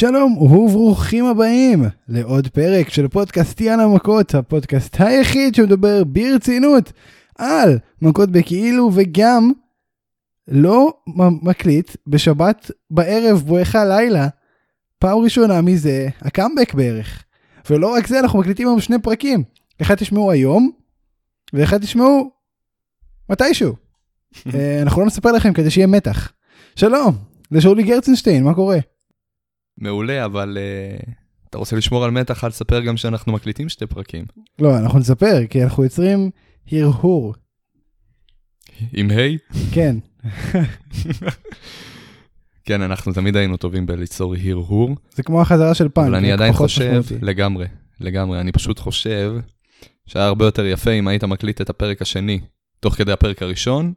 שלום וברוכים הבאים לעוד פרק של פודקאסט יאללה מכות, הפודקאסט היחיד שמדבר ברצינות על מכות בכאילו וגם לא מקליט בשבת בערב בואכה לילה, פעם ראשונה מזה הקאמבק בערך. ולא רק זה, אנחנו מקליטים היום שני פרקים, אחד תשמעו היום ואחד תשמעו מתישהו. אה, אנחנו לא נספר לכם כדי שיהיה מתח. שלום, לשאולי גרצנשטיין, מה קורה? מעולה, אבל uh, אתה רוצה לשמור על מתח, אל תספר גם שאנחנו מקליטים שתי פרקים. לא, אנחנו נספר, כי אנחנו יוצרים הרהור. עם ה'? כן. כן, אנחנו תמיד היינו טובים בליצור הרהור. זה כמו החזרה של פאנק. אבל אני עדיין חושב. לגמרי, לגמרי, אני פשוט חושב שהיה הרבה יותר יפה אם היית מקליט את הפרק השני תוך כדי הפרק הראשון,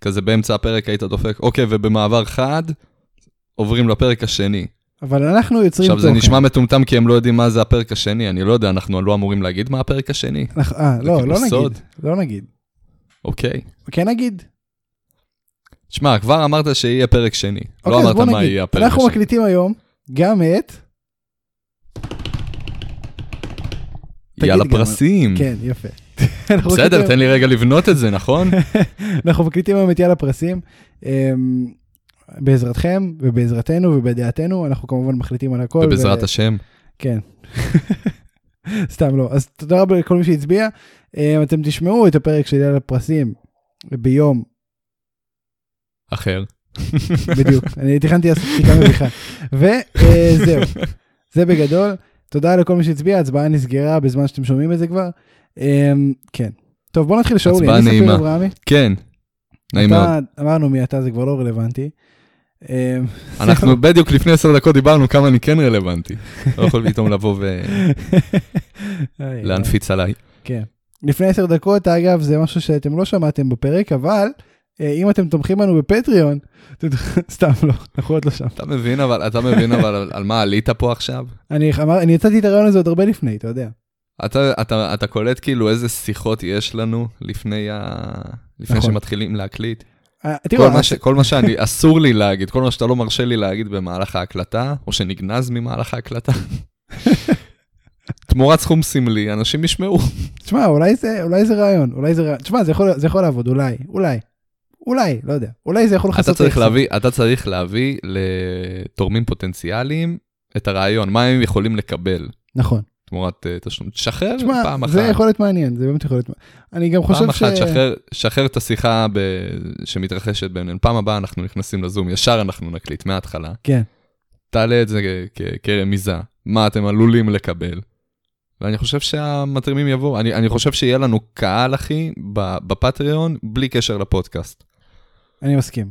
כזה באמצע הפרק היית דופק, אוקיי, ובמעבר חד, עוברים לפרק השני. אבל אנחנו יוצרים תוכן. עכשיו, זה נשמע מטומטם כי הם לא יודעים מה זה הפרק השני, אני לא יודע, אנחנו לא אמורים להגיד מה הפרק השני? אה, לא, לא נגיד, לא נגיד. אוקיי. כן נגיד. שמע, כבר אמרת שיהיה פרק שני. לא אוקיי, אמרת מה יהיה הפרק השני. אנחנו מקליטים היום גם את... יאללה פרסים. כן, יפה. בסדר, תן לי רגע לבנות את זה, נכון? אנחנו מקליטים היום את יאללה פרסים. בעזרתכם ובעזרתנו ובדעתנו, אנחנו כמובן מחליטים על הכל. ובעזרת ו... השם. כן. סתם לא. אז תודה רבה לכל מי שהצביע. אמ, אתם תשמעו את הפרק של יאללה פרסים ביום. אחר. בדיוק, אני תכנתי לעשות פסיקה מביכה. וזהו, זה בגדול. תודה לכל מי שהצביע, ההצבעה נסגרה בזמן שאתם שומעים את זה כבר. אמ, כן. טוב, בוא נתחיל לשאול לי. הצבעה נעימה. כן, נעים מאוד. אמרנו מי אתה, זה כבר לא רלוונטי. אמ, אנחנו בדיוק לפני עשר דקות דיברנו כמה אני כן רלוונטי. לא יכול פתאום לבוא ולהנפיץ עליי. כן. לפני עשר דקות, אגב, זה משהו שאתם לא שמעתם בפרק, אבל אה, אם אתם תומכים בנו בפטריון, סתם לא, אנחנו עוד לא שם. אתה מבין אבל, אתה מבין אבל על מה עלית פה עכשיו? אני יצאתי את הרעיון הזה עוד הרבה לפני, אתה יודע. אתה, אתה, אתה קולט כאילו איזה שיחות יש לנו לפני, ה... לפני נכון. שמתחילים להקליט? אה, כל, מה ש... כל מה שאני, אסור לי להגיד, כל מה שאתה לא מרשה לי להגיד במהלך ההקלטה, או שנגנז ממהלך ההקלטה. תמורת סכום סמלי, אנשים ישמעו. תשמע, אולי זה, אולי זה רעיון, אולי זה רעיון. תשמע, זה יכול, זה יכול לעבוד, אולי, אולי. אולי, לא יודע. אולי זה יכול לחסות... אתה אתה צריך להביא לתורמים פוטנציאליים את הרעיון, מה הם יכולים לקבל. נכון. תמורת uh, תשלום. תשחרר פעם אחת. זה יכול להיות מעניין, זה באמת יכול להיות מעניין. אני גם חושב ש... פעם אחת שחרר, שחרר את השיחה ב... שמתרחשת בינינו. פעם הבאה אנחנו נכנסים לזום, ישר אנחנו נקליט מההתחלה. כן. תעלה את זה כרמיזה, מה אתם עלולים לקבל. ואני חושב שהמתרימים יבואו. אני, אני חושב שיהיה לנו קהל, אחי, בפטריון, בלי קשר לפודקאסט. אני מסכים.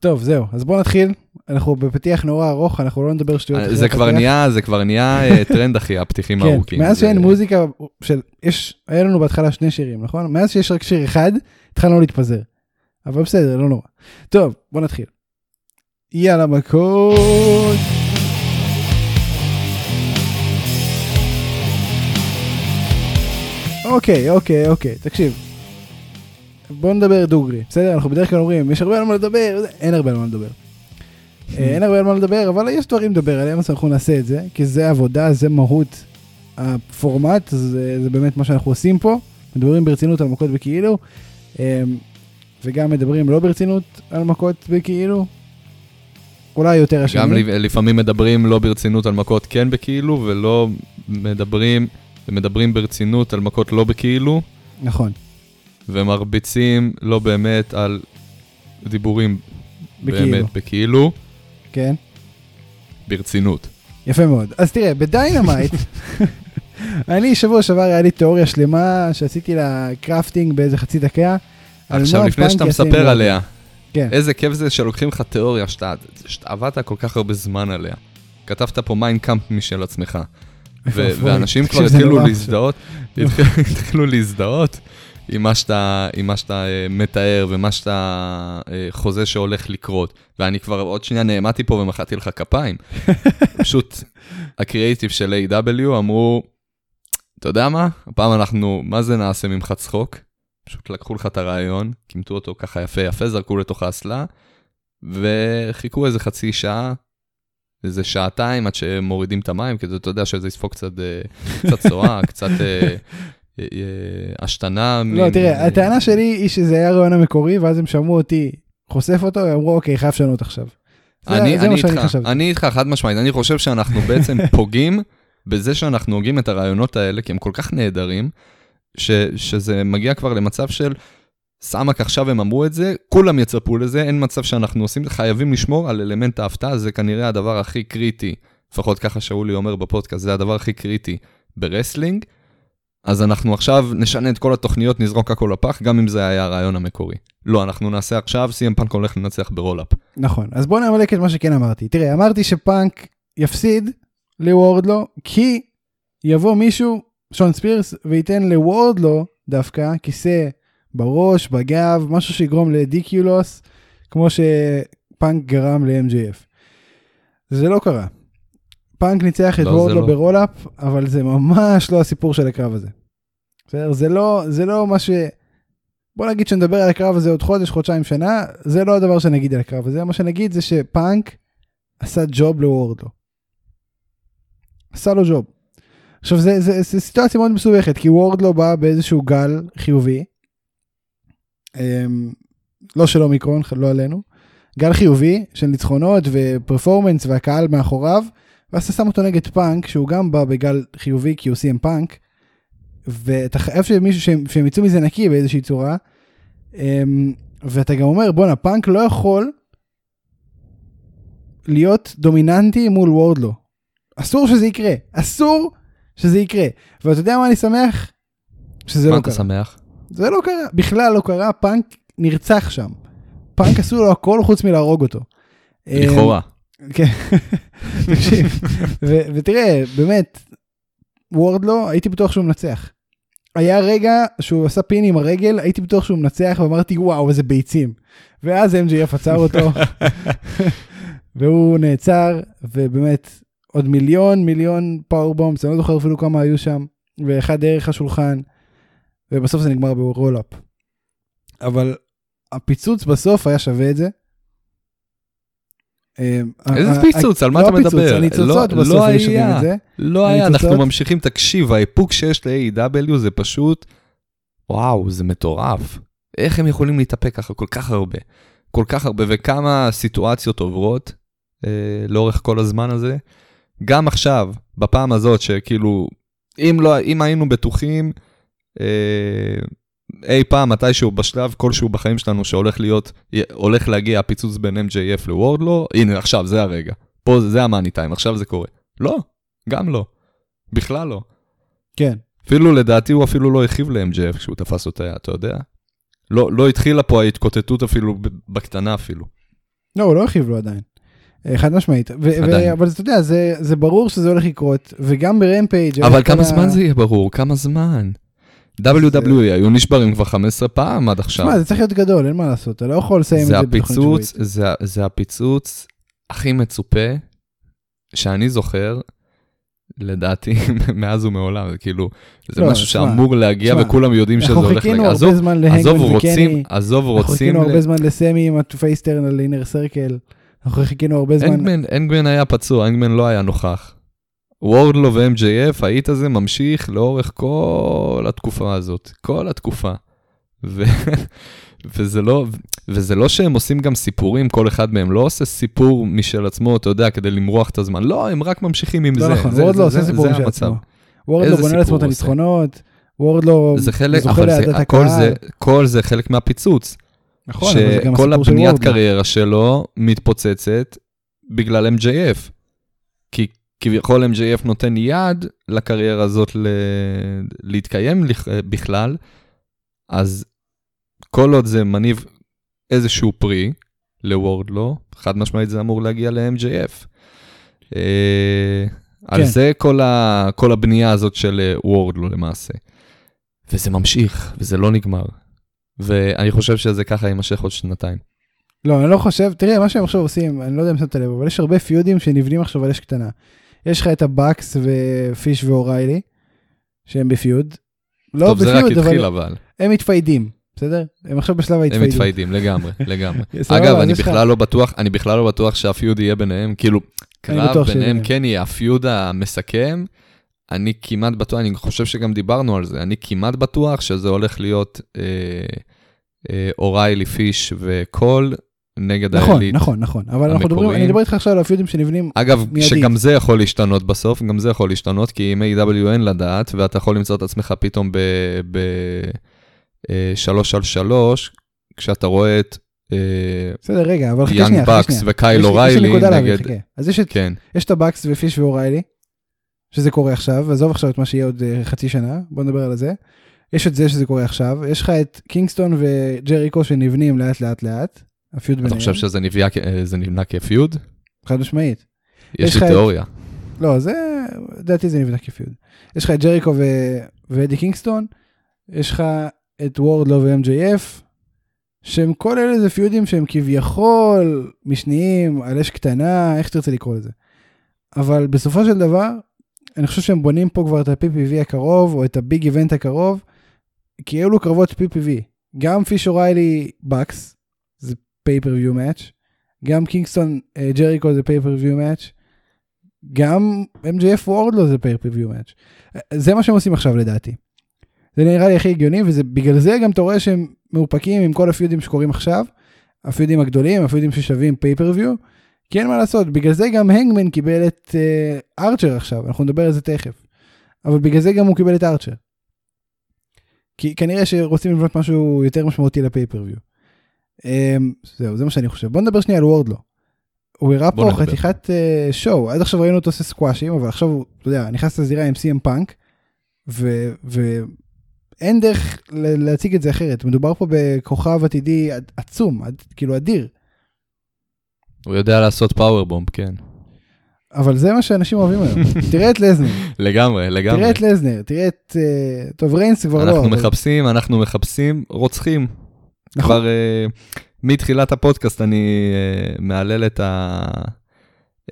טוב, זהו, אז בואו נתחיל. אנחנו בפתיח נורא ארוך, אנחנו לא נדבר שטויות. אה, זה כבר נהיה, זה כבר נהיה אה, טרנד, אחי, הפתיחים כן, הארוכים. מאז שאין מוזיקה של, יש, היה לנו בהתחלה שני שירים, נכון? מאז שיש רק שיר אחד, התחלנו להתפזר. אבל בסדר, לא נורא. טוב, בואו נתחיל. יאללה מכות. אוקיי, אוקיי, אוקיי, תקשיב. בוא נדבר דוגרי, בסדר? אנחנו בדרך כלל אומרים, יש הרבה על מה לדבר, אין הרבה על מה לדבר. אה, אין הרבה על מה לדבר, אבל יש דברים לדבר עליהם, אז אנחנו נעשה את זה, כי זה עבודה, זה מהות הפורמט, זה, זה באמת מה שאנחנו עושים פה. מדברים ברצינות על מכות בכאילו, אה, וגם מדברים לא ברצינות על מכות בכאילו. אולי יותר השני. גם לפעמים מדברים לא ברצינות על מכות כן בכאילו, ולא מדברים, ומדברים ברצינות על מכות לא בכאילו. נכון. ומרביצים לא באמת על דיבורים בכאילו. באמת בכאילו. כן. ברצינות. יפה מאוד. אז תראה, בדיינמייט, אני שבוע שעבר היה לי תיאוריה שלמה שעשיתי לה crafting באיזה חצי דקה. עכשיו, לפני שאתה מספר עליה, כן. איזה כיף זה שלוקחים לך תיאוריה שאתה, שאתה עבדת כל כך הרבה זמן עליה. כתבת פה Mein Kampf משל עצמך. ואנשים כבר התחילו להזדהות, התחילו להזדהות עם מה שאתה, עם מה שאתה uh, מתאר ומה שאתה uh, חוזה שהולך לקרות. ואני כבר עוד שנייה נעמדתי פה ומחאתי לך כפיים. פשוט הקריאיטיב של A.W. אמרו, אתה יודע מה? הפעם אנחנו, מה זה נעשה ממך צחוק? פשוט לקחו לך את הרעיון, קימטו אותו ככה יפה יפה, זרקו לתוך האסלה, וחיכו איזה חצי שעה, איזה שעתיים עד שמורידים את המים, כדי, אתה יודע, שזה יספוג קצת, קצת צואה, קצת השתנה. לא, תראה, הטענה שלי היא שזה היה הרעיון המקורי, ואז הם שמעו אותי חושף אותו, הם אמרו, אוקיי, חייב לשנות עכשיו. אני, אני איתך, אני איתך, חד משמעית, אני חושב שאנחנו בעצם פוגעים בזה שאנחנו הוגים את הרעיונות האלה, כי הם כל כך נהדרים, ש, שזה מגיע כבר למצב של סמק עכשיו הם אמרו את זה, כולם יצפו לזה, אין מצב שאנחנו עושים, חייבים לשמור על אלמנט ההפתעה, זה כנראה הדבר הכי קריטי, לפחות ככה שאולי אומר בפודקאסט, זה הדבר הכי קריטי ב wrestling. אז אנחנו עכשיו נשנה את כל התוכניות, נזרוק הכל לפח, גם אם זה היה הרעיון המקורי. לא, אנחנו נעשה עכשיו, סי.אם פאנק הולך לנצח ב roll-up. נכון, אז בוא נמלק את מה שכן אמרתי. תראה, אמרתי שפאנק יפסיד לוורדלו, כי יבוא מישהו, שון ספירס, וייתן לוורדלו דווקא כיסא בראש, בגב, משהו שיגרום ל DQ loss, כמו שפאנק גרם ל-MJF. זה לא קרה. פאנק ניצח את לא, וורדלו לא. ב roll-up, אבל זה ממש לא הסיפור של הקרב הזה. בסדר? זה לא, זה לא מה ש... בוא נגיד שנדבר על הקרב הזה עוד חודש, חודשיים, שנה, זה לא הדבר שנגיד על הקרב הזה, מה שנגיד זה שפאנק עשה ג'וב לוורדלו. עשה לו ג'וב. עכשיו זה, זה, זה סיטואציה מאוד מסובכת, כי וורדלו בא באיזשהו גל חיובי, אמ, לא של אומיקרון, לא עלינו, גל חיובי של ניצחונות ופרפורמנס והקהל מאחוריו, ואז אתה שם אותו נגד פאנק, שהוא גם בא בגל חיובי כי הוא CM Punk, ואתה חייב שמישהו, שהם, שהם יצאו מזה נקי באיזושהי צורה, אמ, ואתה גם אומר, בואנה, פאנק לא יכול להיות דומיננטי מול וורדלו. אסור שזה יקרה, אסור שזה יקרה. ואתה יודע מה אני שמח? שזה לא קרה. מה אתה שמח? זה לא קרה, בכלל לא קרה, פאנק נרצח שם. פאנק עשו לו הכל חוץ מלהרוג אותו. לכאורה. כן, תקשיב, ותראה, באמת, וורדלו, הייתי בטוח שהוא מנצח. היה רגע שהוא עשה pin עם הרגל, הייתי בטוח שהוא מנצח, ואמרתי, וואו, איזה ביצים. ואז MJF עצר אותו, והוא נעצר, ובאמת, עוד מיליון, מיליון powerbombs, אני לא זוכר אפילו כמה היו שם, ואחד דרך השולחן, ובסוף זה נגמר ב roll-up. אבל הפיצוץ בסוף היה שווה את זה. אמ, איזה פיצוץ? על מה לא אתה מדבר? הניצוצות לא, בסוף לא היה, לא היה, אנחנו ממשיכים, תקשיב, האיפוק שיש ל-AW זה פשוט, וואו, זה מטורף. איך הם יכולים להתאפק ככה כל כך הרבה? כל כך הרבה, וכמה סיטואציות עוברות אה, לאורך כל הזמן הזה. גם עכשיו, בפעם הזאת, שכאילו, אם, לא, אם היינו בטוחים, אה, אי פעם, מתישהו, בשלב כלשהו בחיים שלנו שהולך להיות, הולך להגיע הפיצוץ בין MJF לוורדלו, הנה עכשיו, זה הרגע. פה זה המאני טיים, עכשיו זה קורה. לא, גם לא. בכלל לא. כן. אפילו לדעתי הוא אפילו לא הכיב ל-MJF כשהוא תפס אותה, אתה יודע? לא, לא התחילה פה ההתקוטטות אפילו בקטנה אפילו. לא, הוא לא הכיב לו עדיין. אה, חד משמעית. ו- אבל אתה יודע, זה, זה ברור שזה הולך לקרות, וגם ברמפייג'... אבל כמה זמן זה יהיה ברור? כמה זמן? WWE היו נשברים כבר 15 פעם עד עכשיו. שמע, זה צריך להיות גדול, אין מה לעשות, אתה לא יכול לסיים את זה בתוכנית שבועית. זה הפיצוץ הכי מצופה שאני זוכר, לדעתי, מאז ומעולם, זה כאילו, זה לא, משהו שאמור להגיע וכולם יודעים שזה הולך להגיע. עזוב, רוצים, עזוב, רוצים... אנחנו חיכינו הרבה זמן לסמי עם הפייסטרן על אינר סרקל. אנחנו חיכינו הרבה זמן. אנגמן היה פצוע, אנגמן לא היה נוכח. וורדלו ו-MJF, האיט הזה ממשיך לאורך כל התקופה הזאת, כל התקופה. ו... וזה לא, וזה לא שהם עושים גם סיפורים, כל אחד מהם לא עושה סיפור משל עצמו, אתה יודע, כדי למרוח את הזמן. לא, הם רק ממשיכים עם לא זה. לא נכון, וורדלו עושה סיפור משל עצמו. וורדלו בונה לעצמו את הניצחונות, וורדלו זוכה לידת הקהל. כל זה חלק מהפיצוץ. נכון, אבל זה גם הסיפור של וורדלו. שכל הבניית קריירה שלו מתפוצצת בגלל MJF. כי כביכול MJF נותן יד לקריירה הזאת ל... להתקיים בכלל, אז כל עוד זה מניב איזשהו פרי לוורדלו, חד משמעית זה אמור להגיע ל-MJF. אה, כן. על זה כל, ה... כל הבנייה הזאת של וורדלו למעשה. וזה ממשיך, וזה לא נגמר. ואני חושב שזה ככה יימשך עוד שנתיים. לא, אני לא חושב, תראה, מה שהם עכשיו עושים, אני לא יודע אם שמת לב, אבל יש הרבה feudים שנבנים עכשיו על אש קטנה. יש לך את ה Bucks ופיש ואוריילי, שהם ב feud. לא טוב, ב feud, זה רק התחיל אבל. הם מתפיידים. בסדר? הם עכשיו בשלב ההתפיידות. הם מתפיידים, לגמרי, לגמרי. אגב, אני בכלל לא בטוח, אני בכלל לא בטוח שה feud יהיה ביניהם, כאילו, קרב ביניהם כן יהיה, ה feud המסכם, אני כמעט בטוח, אני חושב שגם דיברנו על זה, אני כמעט בטוח שזה הולך להיות אה, אה, אוריילי, פיש וקול נגד נכון, האליט. נכון, נכון, נכון, אבל אנחנו מדברים, אני מדבר איתך עכשיו על הפיודים שנבנים אגב, מיידית. שגם זה יכול להשתנות בסוף, גם זה יכול להשתנות, כי עם A.W. אין לדעת, ואתה יכול למצוא את עצמך פתאום ב-3 אה, על 3, כשאתה רואה את... אה, בסדר, רגע, אבל חכה שנייה, יאנג בקס וקייל אוריילי נגד... אז יש את, כן. יש את ה Bucks ופיש ואוריילי, שזה קורה עכשיו, עזוב עכשיו את מה שיהיה עוד uh, חצי שנה, בוא נדבר על זה. יש את זה שזה קורה עכשיו, יש לך את קינגסטון וג'ריקו שנבנים לאט לאט לאט, ה feud ביניהם. אתה חושב שזה נבנה, אה, נבנה כ feud? חד משמעית. יש לי תיאוריה. את... לא, זה, לדעתי זה נבנה כ feud. יש לך את ג'ריקו ו... ואדי קינגסטון, יש לך את וורדלו ו-MJF, שהם כל אלה זה feudים שהם כביכול משניים, על אש קטנה, איך שתרצה לקרוא לזה. אבל בסופו של דבר, אני חושב שהם בונים פה כבר את ה-PPV הקרוב, או את ה big event הקרוב, כי אלו קרבות PPV. גם פיש אוריילי Bucks, זה pay-per-view match, גם קינגסטון אה, ג'ריקו זה pay-per-view match, גם MJF וורדלו זה pay-per-view match. זה מה שהם עושים עכשיו לדעתי. זה נראה לי הכי הגיוני, ובגלל זה גם אתה רואה שהם מאופקים עם כל ה feudים שקורים עכשיו, הפיודים הגדולים, הפיודים ששווים פייפריוויו, כי אין מה לעשות, בגלל זה גם הנגמן קיבל את uh, ארצ'ר עכשיו, אנחנו נדבר על זה תכף. אבל בגלל זה גם הוא קיבל את ארצ'ר. כי כנראה שרוצים לבנות משהו יותר משמעותי לפייפריוויו. Um, זהו, זה מה שאני חושב. בוא נדבר שנייה על וורדלו. הוא הראה פה נדבר. חתיכת uh, שואו, עד עכשיו ראינו אותו עושה סקוואשים, אבל עכשיו הוא, אתה יודע, נכנס לזירה עם CM פאנק, ואין דרך להציג את זה אחרת. מדובר פה בכוכב עתידי עצום, עד, כאילו אדיר. הוא יודע לעשות powerbomb, כן. אבל זה מה שאנשים אוהבים היום. תראה את לזנר. לגמרי, לגמרי. תראה את לזנר, תראה את... Uh, טוב, ריינס כבר לא. אנחנו מחפשים. אנחנו מחפשים רוצחים. נכון. כבר uh, מתחילת הפודקאסט אני uh, מהלל את, ה...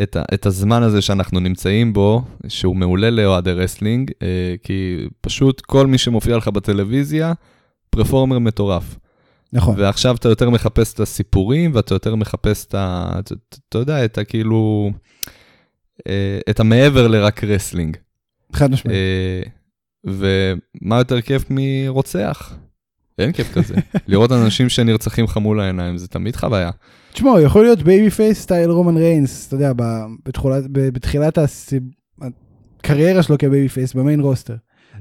את, ה... את הזמן הזה שאנחנו נמצאים בו, שהוא מעולה לאוהדי wrestling, uh, כי פשוט כל מי שמופיע לך בטלוויזיה, performer מטורף. נכון. ועכשיו אתה יותר מחפש את הסיפורים, ואתה יותר מחפש את ה... אתה יודע, את הכאילו... את המעבר לרק wrestling. חד משמעית. ומה יותר כיף מרוצח? אין כיף כזה. לראות אנשים שנרצחים מול העיניים, זה תמיד חוויה. תשמעו, יכול להיות babyface סטייל רומן ריינס, אתה יודע, בתחולת, בתחילת הקריירה שלו כ babyface, ב main roster.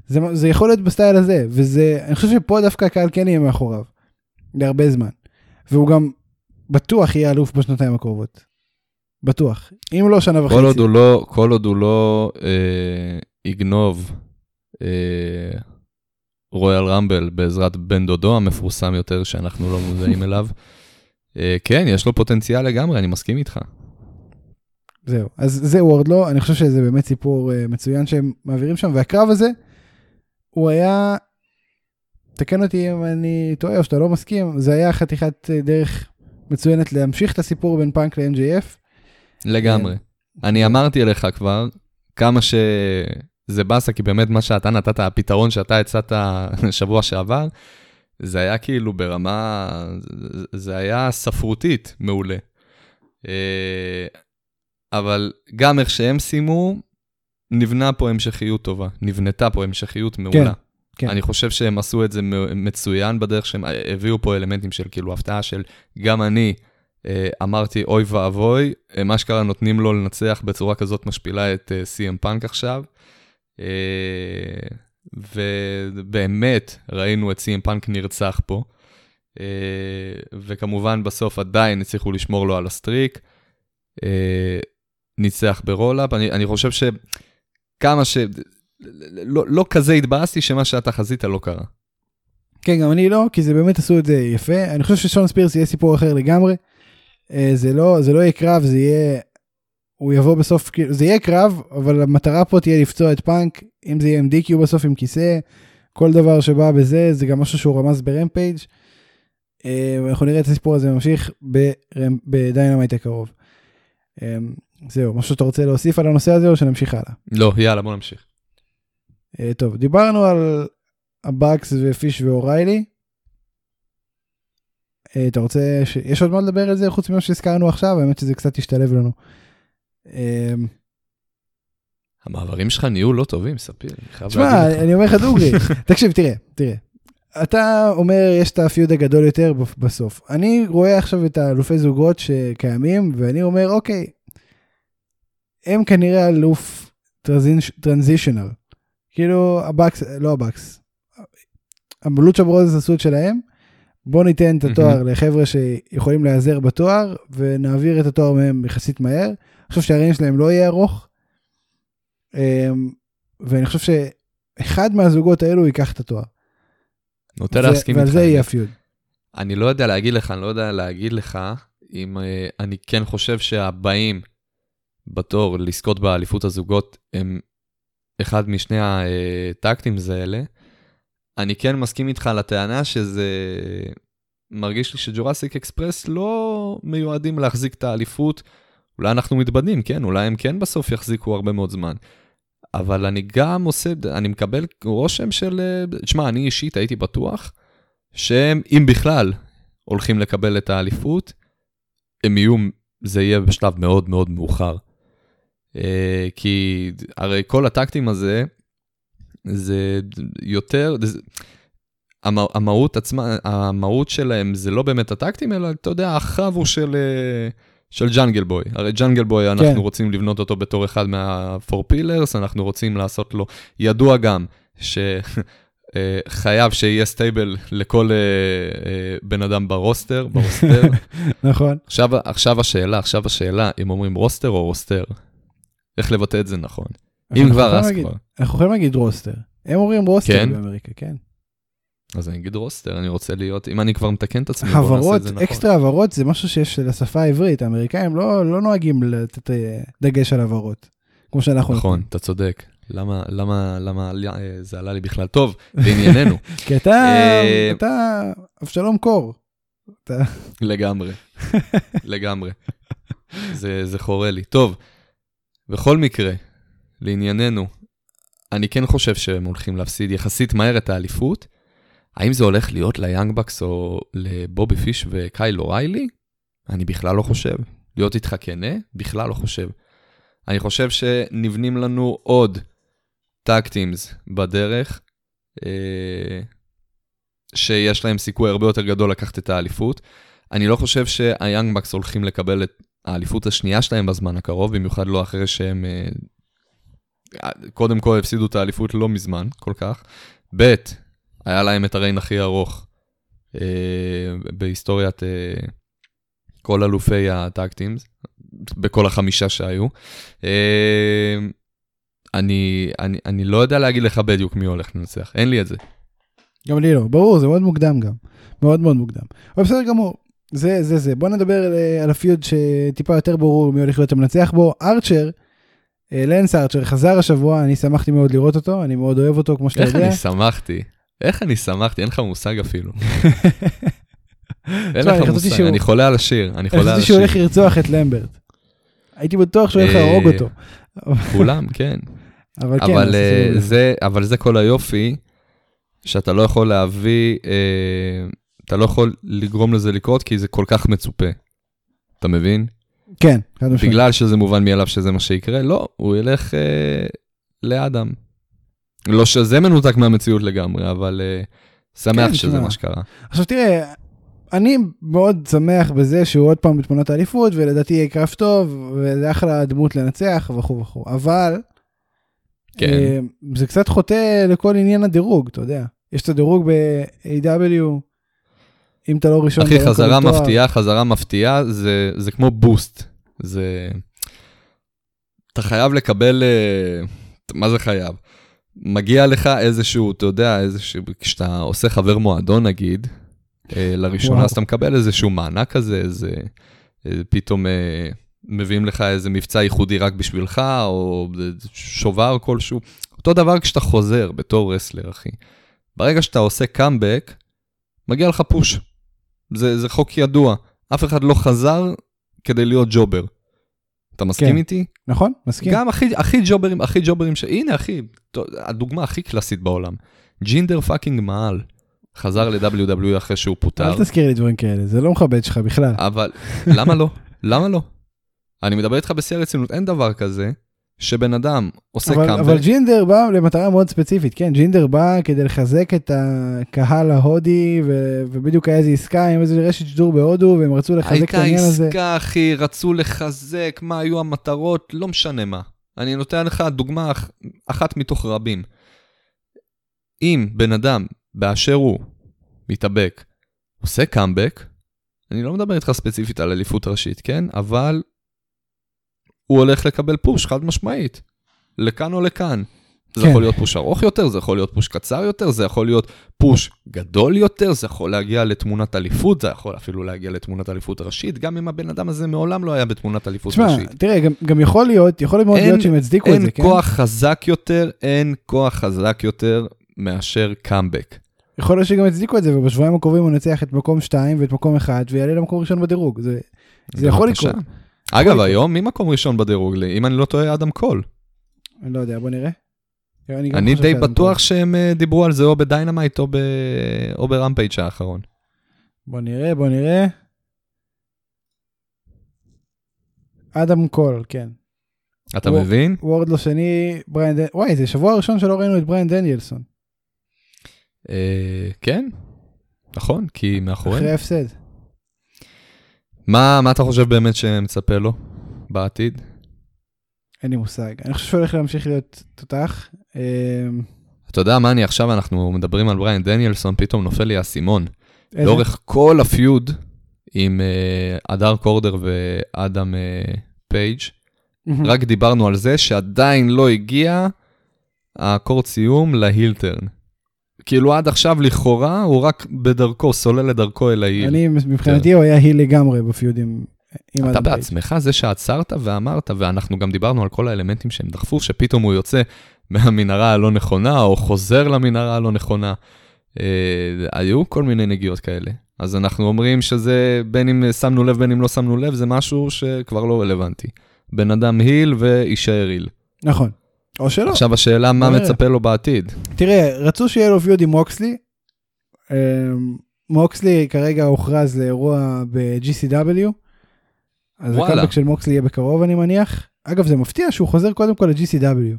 זה, זה יכול להיות בסטייל הזה, וזה, אני חושב שפה דווקא הקהל כן יהיה מאחוריו. להרבה זמן. והוא גם בטוח יהיה אלוף בשנתיים הקרובות. בטוח. אם לא שנה וחצי. כל עוד הוא לא, כל עוד הוא לא אה, יגנוב אה, רויאל רמבל בעזרת בן דודו המפורסם יותר שאנחנו לא מודעים אליו. אה, כן, יש לו פוטנציאל לגמרי, אני מסכים איתך. זהו, אז זה וורדלו, אני חושב שזה באמת סיפור uh, מצוין שהם מעבירים שם, והקרב הזה, הוא היה תקן אותי אם אני טועה או שאתה לא מסכים, זה היה חתיכת אה, דרך מצוינת להמשיך את הסיפור בין פאנק ל-MJF. לגמרי. אה, אני אמרתי לך כבר כמה שזה באסה, כי באמת מה שאתה נתת, הפתרון שאתה הצעת שבוע שעבר, זה היה כאילו ברמה, זה היה ספרותית מעולה. אה, אבל גם איך שהם סיימו, נבנה פה המשכיות טובה, נבנתה פה המשכיות מעולה. כן. כן. אני חושב שהם עשו את זה מצוין בדרך שהם הביאו פה אלמנטים של כאילו הפתעה של גם אני אה, אמרתי אוי ואבוי, הם אשכרה נותנים לו לנצח בצורה כזאת משפילה את אה, CM Punk עכשיו. אה, ובאמת ראינו את CM Punk נרצח פה. וכמובן בסוף עדיין הצליחו לשמור לו על ה streak. ניצח ב roll-up, אני, אני חושב שכמה ש... לא, לא כזה התבאסתי שמה שאתה חזית לא קרה. כן, גם אני לא, כי זה באמת עשו את זה יפה. אני חושב ששון ספירס יהיה סיפור אחר לגמרי. אה, זה לא, זה לא יהיה קרב, זה יהיה... הוא יבוא בסוף, כאילו, זה יהיה קרב, אבל המטרה פה תהיה לפצוע את פאנק, אם זה יהיה עם DQ בסוף עם כיסא, כל דבר שבא בזה, זה גם משהו שהוא רמז ב Rampage. אה, אנחנו נראה את הסיפור הזה ממשיך ב Dynamite הקרוב. אה, זהו, משהו שאתה רוצה להוסיף על הנושא הזה או שנמשיך הלאה? לא, יאללה, בוא נמשיך. אה, טוב, דיברנו על ה Bucks ופיש ואוריילי. אתה רוצה, ש... יש עוד מה לדבר על זה חוץ ממה שהזכרנו עכשיו, האמת שזה קצת השתלב לנו. אמ, המעברים שלך נהיו לא טובים, ספיר. תשמע, אני אומר לך דוגרי, תקשיב, תראה, תראה. אתה אומר, יש את הפיוד הגדול יותר בסוף. אני רואה עכשיו את האלופי זוגות שקיימים, ואני אומר, אוקיי, הם כנראה אלוף טרנזישנל. כאילו, הבקס, לא הבקס. המלוצ'ה ברוזס עשו את שלהם, בוא ניתן את התואר mm-hmm. לחבר'ה שיכולים להיעזר בתואר, ונעביר את התואר מהם יחסית מהר. אני חושב שהרעיון שלהם לא יהיה ארוך. אמ, ואני חושב שאחד מהזוגות האלו ייקח את התואר. נוטה להסכים איתך. ועל זה יהיה הפיוד. אני לא יודע להגיד לך, אני לא יודע להגיד לך אם uh, אני כן חושב שהבאים בתור לזכות באליפות הזוגות הם אחד משני הטקטים האלה. אני כן מסכים איתך על הטענה שזה מרגיש לי שג'ורסיק אקספרס לא מיועדים להחזיק את האליפות. אולי אנחנו מתבדים, כן, אולי הם כן בסוף יחזיקו הרבה מאוד זמן. אבל אני גם עושה, אני מקבל רושם של, תשמע, אני אישית הייתי בטוח שהם, אם בכלל, הולכים לקבל את האליפות, הם יהיו, זה יהיה בשלב מאוד מאוד מאוחר. אה, כי הרי כל הטקטים הזה, זה יותר, זה, המהות עצמה, המהות שלהם זה לא באמת הטקטים, אלא אתה יודע, החב הוא של... אה, של ג'אנגל בוי. הרי ג'אנגל בוי, אנחנו כן. רוצים לבנות אותו בתור אחד מה-4 pillars, אנחנו רוצים לעשות לו, ידוע גם שחייב שיהיה stable לכל uh, בן אדם ב roster, ב roster. נכון. עכשיו, עכשיו השאלה, עכשיו השאלה, אם אומרים roster או roster, איך לבטא את זה נכון. אם כבר, אז כבר. אנחנו יכולים להגיד roster. הם אומרים roster כן? באמריקה, כן. אז אני אגיד roster, אני רוצה להיות, אם אני כבר מתקן את עצמי, בוא נעשה את זה נכון. אקסטרה הבהרות זה משהו שיש לשפה העברית, האמריקאים לא, לא נוהגים לתת אה, דגש על הבהרות, כמו שאנחנו... נכון. אתה צודק. למה, למה, למה אה, זה עלה לי בכלל טוב, לענייננו. כי אתה, אה, אתה אבשלום קור. לגמרי, לגמרי. זה, זה חורה לי. טוב, בכל מקרה, לענייננו, אני כן חושב שהם הולכים להפסיד יחסית מהר את האליפות, האם זה הולך להיות ל Young Bucks או לבובי פיש וקייל אוריילי? אני בכלל לא חושב. להיות איתך כנה? בכלל לא חושב. אני חושב שנבנים לנו עוד tag teams בדרך, אה, שיש להם סיכוי הרבה יותר גדול לקחת את האליפות. אני לא חושב שה Young Bucks הולכים לקבל את האליפות השנייה שלהם בזמן הקרוב, במיוחד לא אחרי שהם אה, קודם כל הפסידו את האליפות לא מזמן כל כך. ב', היה להם את הריין הכי ארוך אה, בהיסטוריית אה, כל אלופי הטאקטים, בכל החמישה שהיו. אה, אני, אני, אני לא יודע להגיד לך בדיוק מי הולך לנצח, אין לי את זה. גם לי לא, ברור, זה מאוד מוקדם גם. מאוד מאוד מוקדם. אבל בסדר גמור, זה זה זה. בוא נדבר על, אה, על הפיוד שטיפה יותר ברור מי הולך להיות המנצח בו. ארצ'ר, לנס ארצ'ר חזר השבוע, אני שמחתי מאוד לראות אותו, אני מאוד אוהב אותו, כמו שאתה יודע. איך אני שמחתי? איך אני שמחתי, אין לך מושג אפילו. אין לך מושג, אני חולה על השיר, אני חולה על השיר. חשבתי שהוא הולך לרצוח את למברט. הייתי בטוח שהוא הולך להרוג אותו. כולם, כן. אבל כן. אבל אה, זה, אבל זה כל היופי, שאתה לא יכול להביא, אה, אתה לא יכול לגרום לזה לקרות, כי זה כל כך מצופה. אתה מבין? כן, בגלל שזה מובן מאליו שזה מה שיקרה, לא, הוא ילך אה, לאדם. לא שזה מנותק מהמציאות לגמרי, אבל uh, שמח כן, שזה מה שקרה. עכשיו תראה, אני מאוד שמח בזה שהוא עוד פעם בתמונת האליפות, ולדעתי יהיה קרב טוב, וזה אחלה דמות לנצח וכו' וכו', אבל... כן. Uh, זה קצת חוטא לכל עניין הדירוג, אתה יודע. יש את הדירוג ב-AW, אם אתה לא ראשון... אחי, חזרה מפתיעה, חזרה מפתיעה, זה, זה כמו בוסט. זה... אתה חייב לקבל... Uh, מה זה חייב? מגיע לך איזשהו, אתה יודע, איזשהו, כשאתה עושה חבר מועדון נגיד, אה, לראשונה אז אתה מקבל איזשהו מענק כזה, איזה, אה, פתאום אה, מביאים לך איזה מבצע ייחודי רק בשבילך, או שובר כלשהו. אותו דבר כשאתה חוזר בתור רסלר, אחי. ברגע שאתה עושה קאמבק, מגיע לך push. זה, זה חוק ידוע. אף אחד לא חזר כדי להיות jobber. אתה מסכים כן. איתי? נכון, מסכים. גם הכי, הכי ג'וברים, הכי ג'וברים ש... הנה, אחי, הדוגמה הכי קלאסית בעולם. ג'ינדר פאקינג מעל. חזר ל-WWE אחרי שהוא פוטר. אל תזכיר לי דברים כאלה, זה לא מכבד שלך בכלל. אבל למה לא? למה לא? אני מדבר איתך בשיא הרצינות, אין דבר כזה שבן אדם עושה קאמפר. אבל ג'ינדר בא למטרה מאוד ספציפית, כן, ג'ינדר בא כדי לחזק את הקהל ההודי, ו- ובדיוק היה איזה עסקה עם איזה רשת שידור בהודו, והם רצו לחזק את העניין הזה. הייתה עסקה, אחי, רצו לחזק, מה היו המטרות, לא משנה מה. אני נותן לך דוגמה אחת מתוך רבים. אם בן אדם, באשר הוא, מתאבק, עושה קאמבק, אני לא מדבר איתך ספציפית על אליפות ראשית, כן? אבל הוא הולך לקבל פוש חד משמעית, לכאן או לכאן. זה כן. יכול להיות פוש ארוך יותר, זה יכול להיות פוש קצר יותר, זה יכול להיות פוש גדול יותר, זה יכול להגיע לתמונת אליפות, זה יכול אפילו להגיע לתמונת אליפות ראשית, גם אם הבן אדם הזה מעולם לא היה בתמונת אליפות תשמע, ראשית. תראה, גם, גם יכול להיות, יכול להיות מאוד להיות שהם יצדיקו את זה, כן? אין כוח חזק יותר, אין כוח חזק יותר מאשר קאמבק. יכול להיות שגם יצדיקו את זה, ובשבועיים הקרובים הוא נצח את מקום 2 ואת מקום 1, ויעלה למקום ראשון בדירוג. זה, זה יכול לקרות. אגב, היום מי מקום ראשון בדירוג? אם אני לא טועה, אדם קול. אני לא יודע, בוא נראה. אני, אני די בטוח שהם אה, דיברו על זה או בדיינמייט או, ב... או ברמפייג' האחרון. בוא נראה, בוא נראה. אדם קול, כן. אתה וור, מבין? וורדלו שני, בריין דניאלסון. וואי, זה שבוע ראשון שלא ראינו את בריין דניאלסון. אה, כן, נכון, כי מאחורי... אחרי ההפסד. מה, מה אתה חושב באמת שמצפה לו בעתיד? אין לי מושג. אני חושב שהוא הולך להמשיך להיות תותח. אמ, אתה יודע מה אני עכשיו, אנחנו מדברים על בריין דניאלסון, פתאום נופל לי האסימון. לאורך כל ה feud עם אדר אה, קורדר ואדם אה, פייג', רק דיברנו על זה שעדיין לא הגיע האקורד סיום להילטרן. כאילו עד עכשיו לכאורה הוא רק בדרכו, סולל לדרכו אל ההיל. אני, מבחינתי כן. הוא היה היל לגמרי בפיודים. אתה בעצמך זה שעצרת ואמרת, ואנחנו גם דיברנו על כל האלמנטים שהם דחפו, שפתאום הוא יוצא מהמנהרה הלא נכונה, או חוזר למנהרה הלא נכונה. אה, היו כל מיני נגיעות כאלה. אז אנחנו אומרים שזה, בין אם שמנו לב, בין אם לא שמנו לב, זה משהו שכבר לא רלוונטי. בן אדם היל ויישאר היל. נכון. או שלא. עכשיו השאלה מה מצפה לו בעתיד. תראה, רצו שיהיה לו פיוד עם מוקסלי. אמ, מוקסלי כרגע הוכרז לאירוע ב-GCW. אז הקאמבק של מוקסלי יהיה בקרוב אני מניח. אגב זה מפתיע שהוא חוזר קודם כל ל-GCW.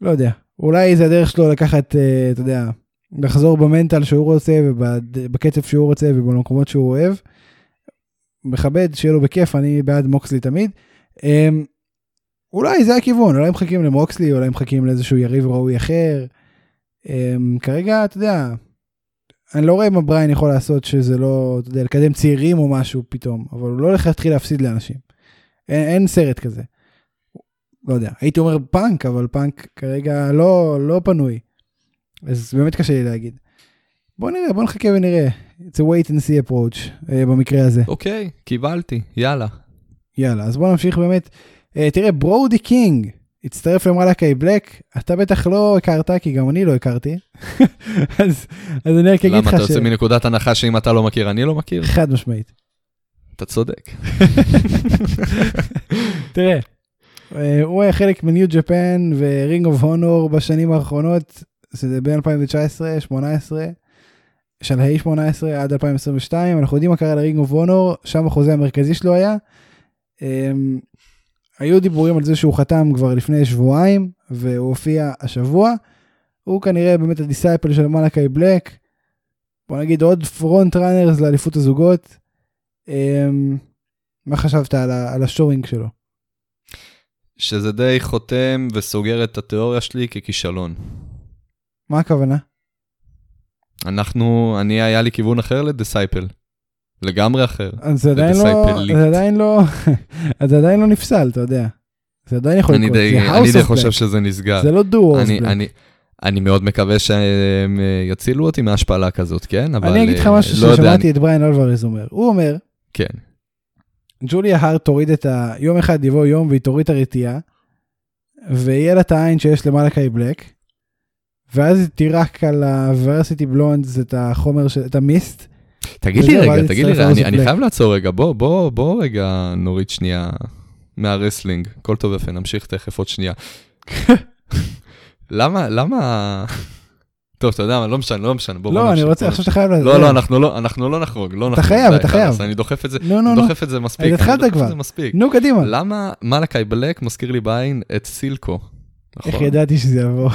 לא יודע, אולי זה הדרך שלו לקחת, אה, אתה יודע, לחזור במנטל שהוא רוצה ובקצב שהוא רוצה ובמקומות שהוא אוהב. מכבד, שיהיה לו בכיף, אני בעד מוקסלי תמיד. אמ, אולי זה הכיוון, אולי מחכים למוקסלי, אולי מחכים לאיזשהו יריב ראוי אחר. אמ, כרגע, אתה יודע, אני לא רואה מה בריין יכול לעשות שזה לא, אתה יודע, לקדם צעירים או משהו פתאום, אבל הוא לא הולך להתחיל להפסיד לאנשים. אין, אין סרט כזה. לא יודע, הייתי אומר פאנק, אבל פאנק כרגע לא, לא פנוי. אז באמת קשה לי להגיד. בוא נראה, בוא נחכה ונראה. It's a wait and see approach אה, במקרה הזה. אוקיי, אוקיי, קיבלתי, יאללה. יאללה, אז בוא נמשיך באמת. אה, תראה, ברודי קינג הצטרף למלאקי בלק, אתה בטח לא הכרת, כי גם אני לא הכרתי. אז, אז אני רק אגיד לך ש... למה, אתה יוצא מנקודת הנחה שאם אתה לא מכיר, אני לא מכיר? חד משמעית. אתה צודק. תראה, אה, הוא היה חלק מניו ג'פן ורינג אוף הונור בשנים האחרונות, שזה בין 2019, 2018, שלהי 18 עד 2022, אנחנו יודעים מה קרה לרינג אוף הונור, שם החוזה המרכזי שלו היה. היו דיבורים על זה שהוא חתם כבר לפני שבועיים, והוא הופיע השבוע. הוא כנראה באמת ה disciple של מלאקי בלק. בוא נגיד עוד front runners לאליפות הזוגות. אמ, מה חשבת על, על ה showing שלו? שזה די חותם וסוגר את התיאוריה שלי ככישלון. מה הכוונה? אנחנו, אני, היה לי כיוון אחר ל disciple. לגמרי אחר. אז זה עדיין לא, זה עדיין לא, זה עדיין לא נפסל, אתה יודע. זה עדיין יכול לקרות, זה האוס אני די חושב שזה נסגר. זה לא דו אני, אני, אני מאוד מקווה שהם אה, יצילו אותי מהשפלה כזאת, כן? אבל אני אגיד לך אה, משהו לא ששמעתי. את בריין אלוורז אומר. הוא אומר, כן. ג'וליה הארט תוריד את ה... יום אחד יבוא יום והיא תוריד את הרתיעה, ויהיה לה את העין שיש למלאקי בלק, ואז היא תירק על הוורסיטי בלונדס את החומר, את ה mist, תגיד לי רגע, תגיד לי רגע, אני, אני חייב לעצור רגע, בוא, בוא, בוא רגע נוריד שנייה מה wrestling, הכל טוב יפה, נמשיך תכף עוד שנייה. למה, למה, טוב, אתה יודע מה, לא משנה, לא משנה. לא, אני רוצה, עכשיו אתה חייב... לא, לא, אנחנו לא, אנחנו לא נחרוג, לא נחרוג. אתה חייב, אתה חייב. אני דוחף את זה, דוחף את זה מספיק. התחלת כבר. נו, קדימה. למה מלאקי בלק מזכיר לי בעין את סילקו? נכון. איך ידעתי שזה יבוא.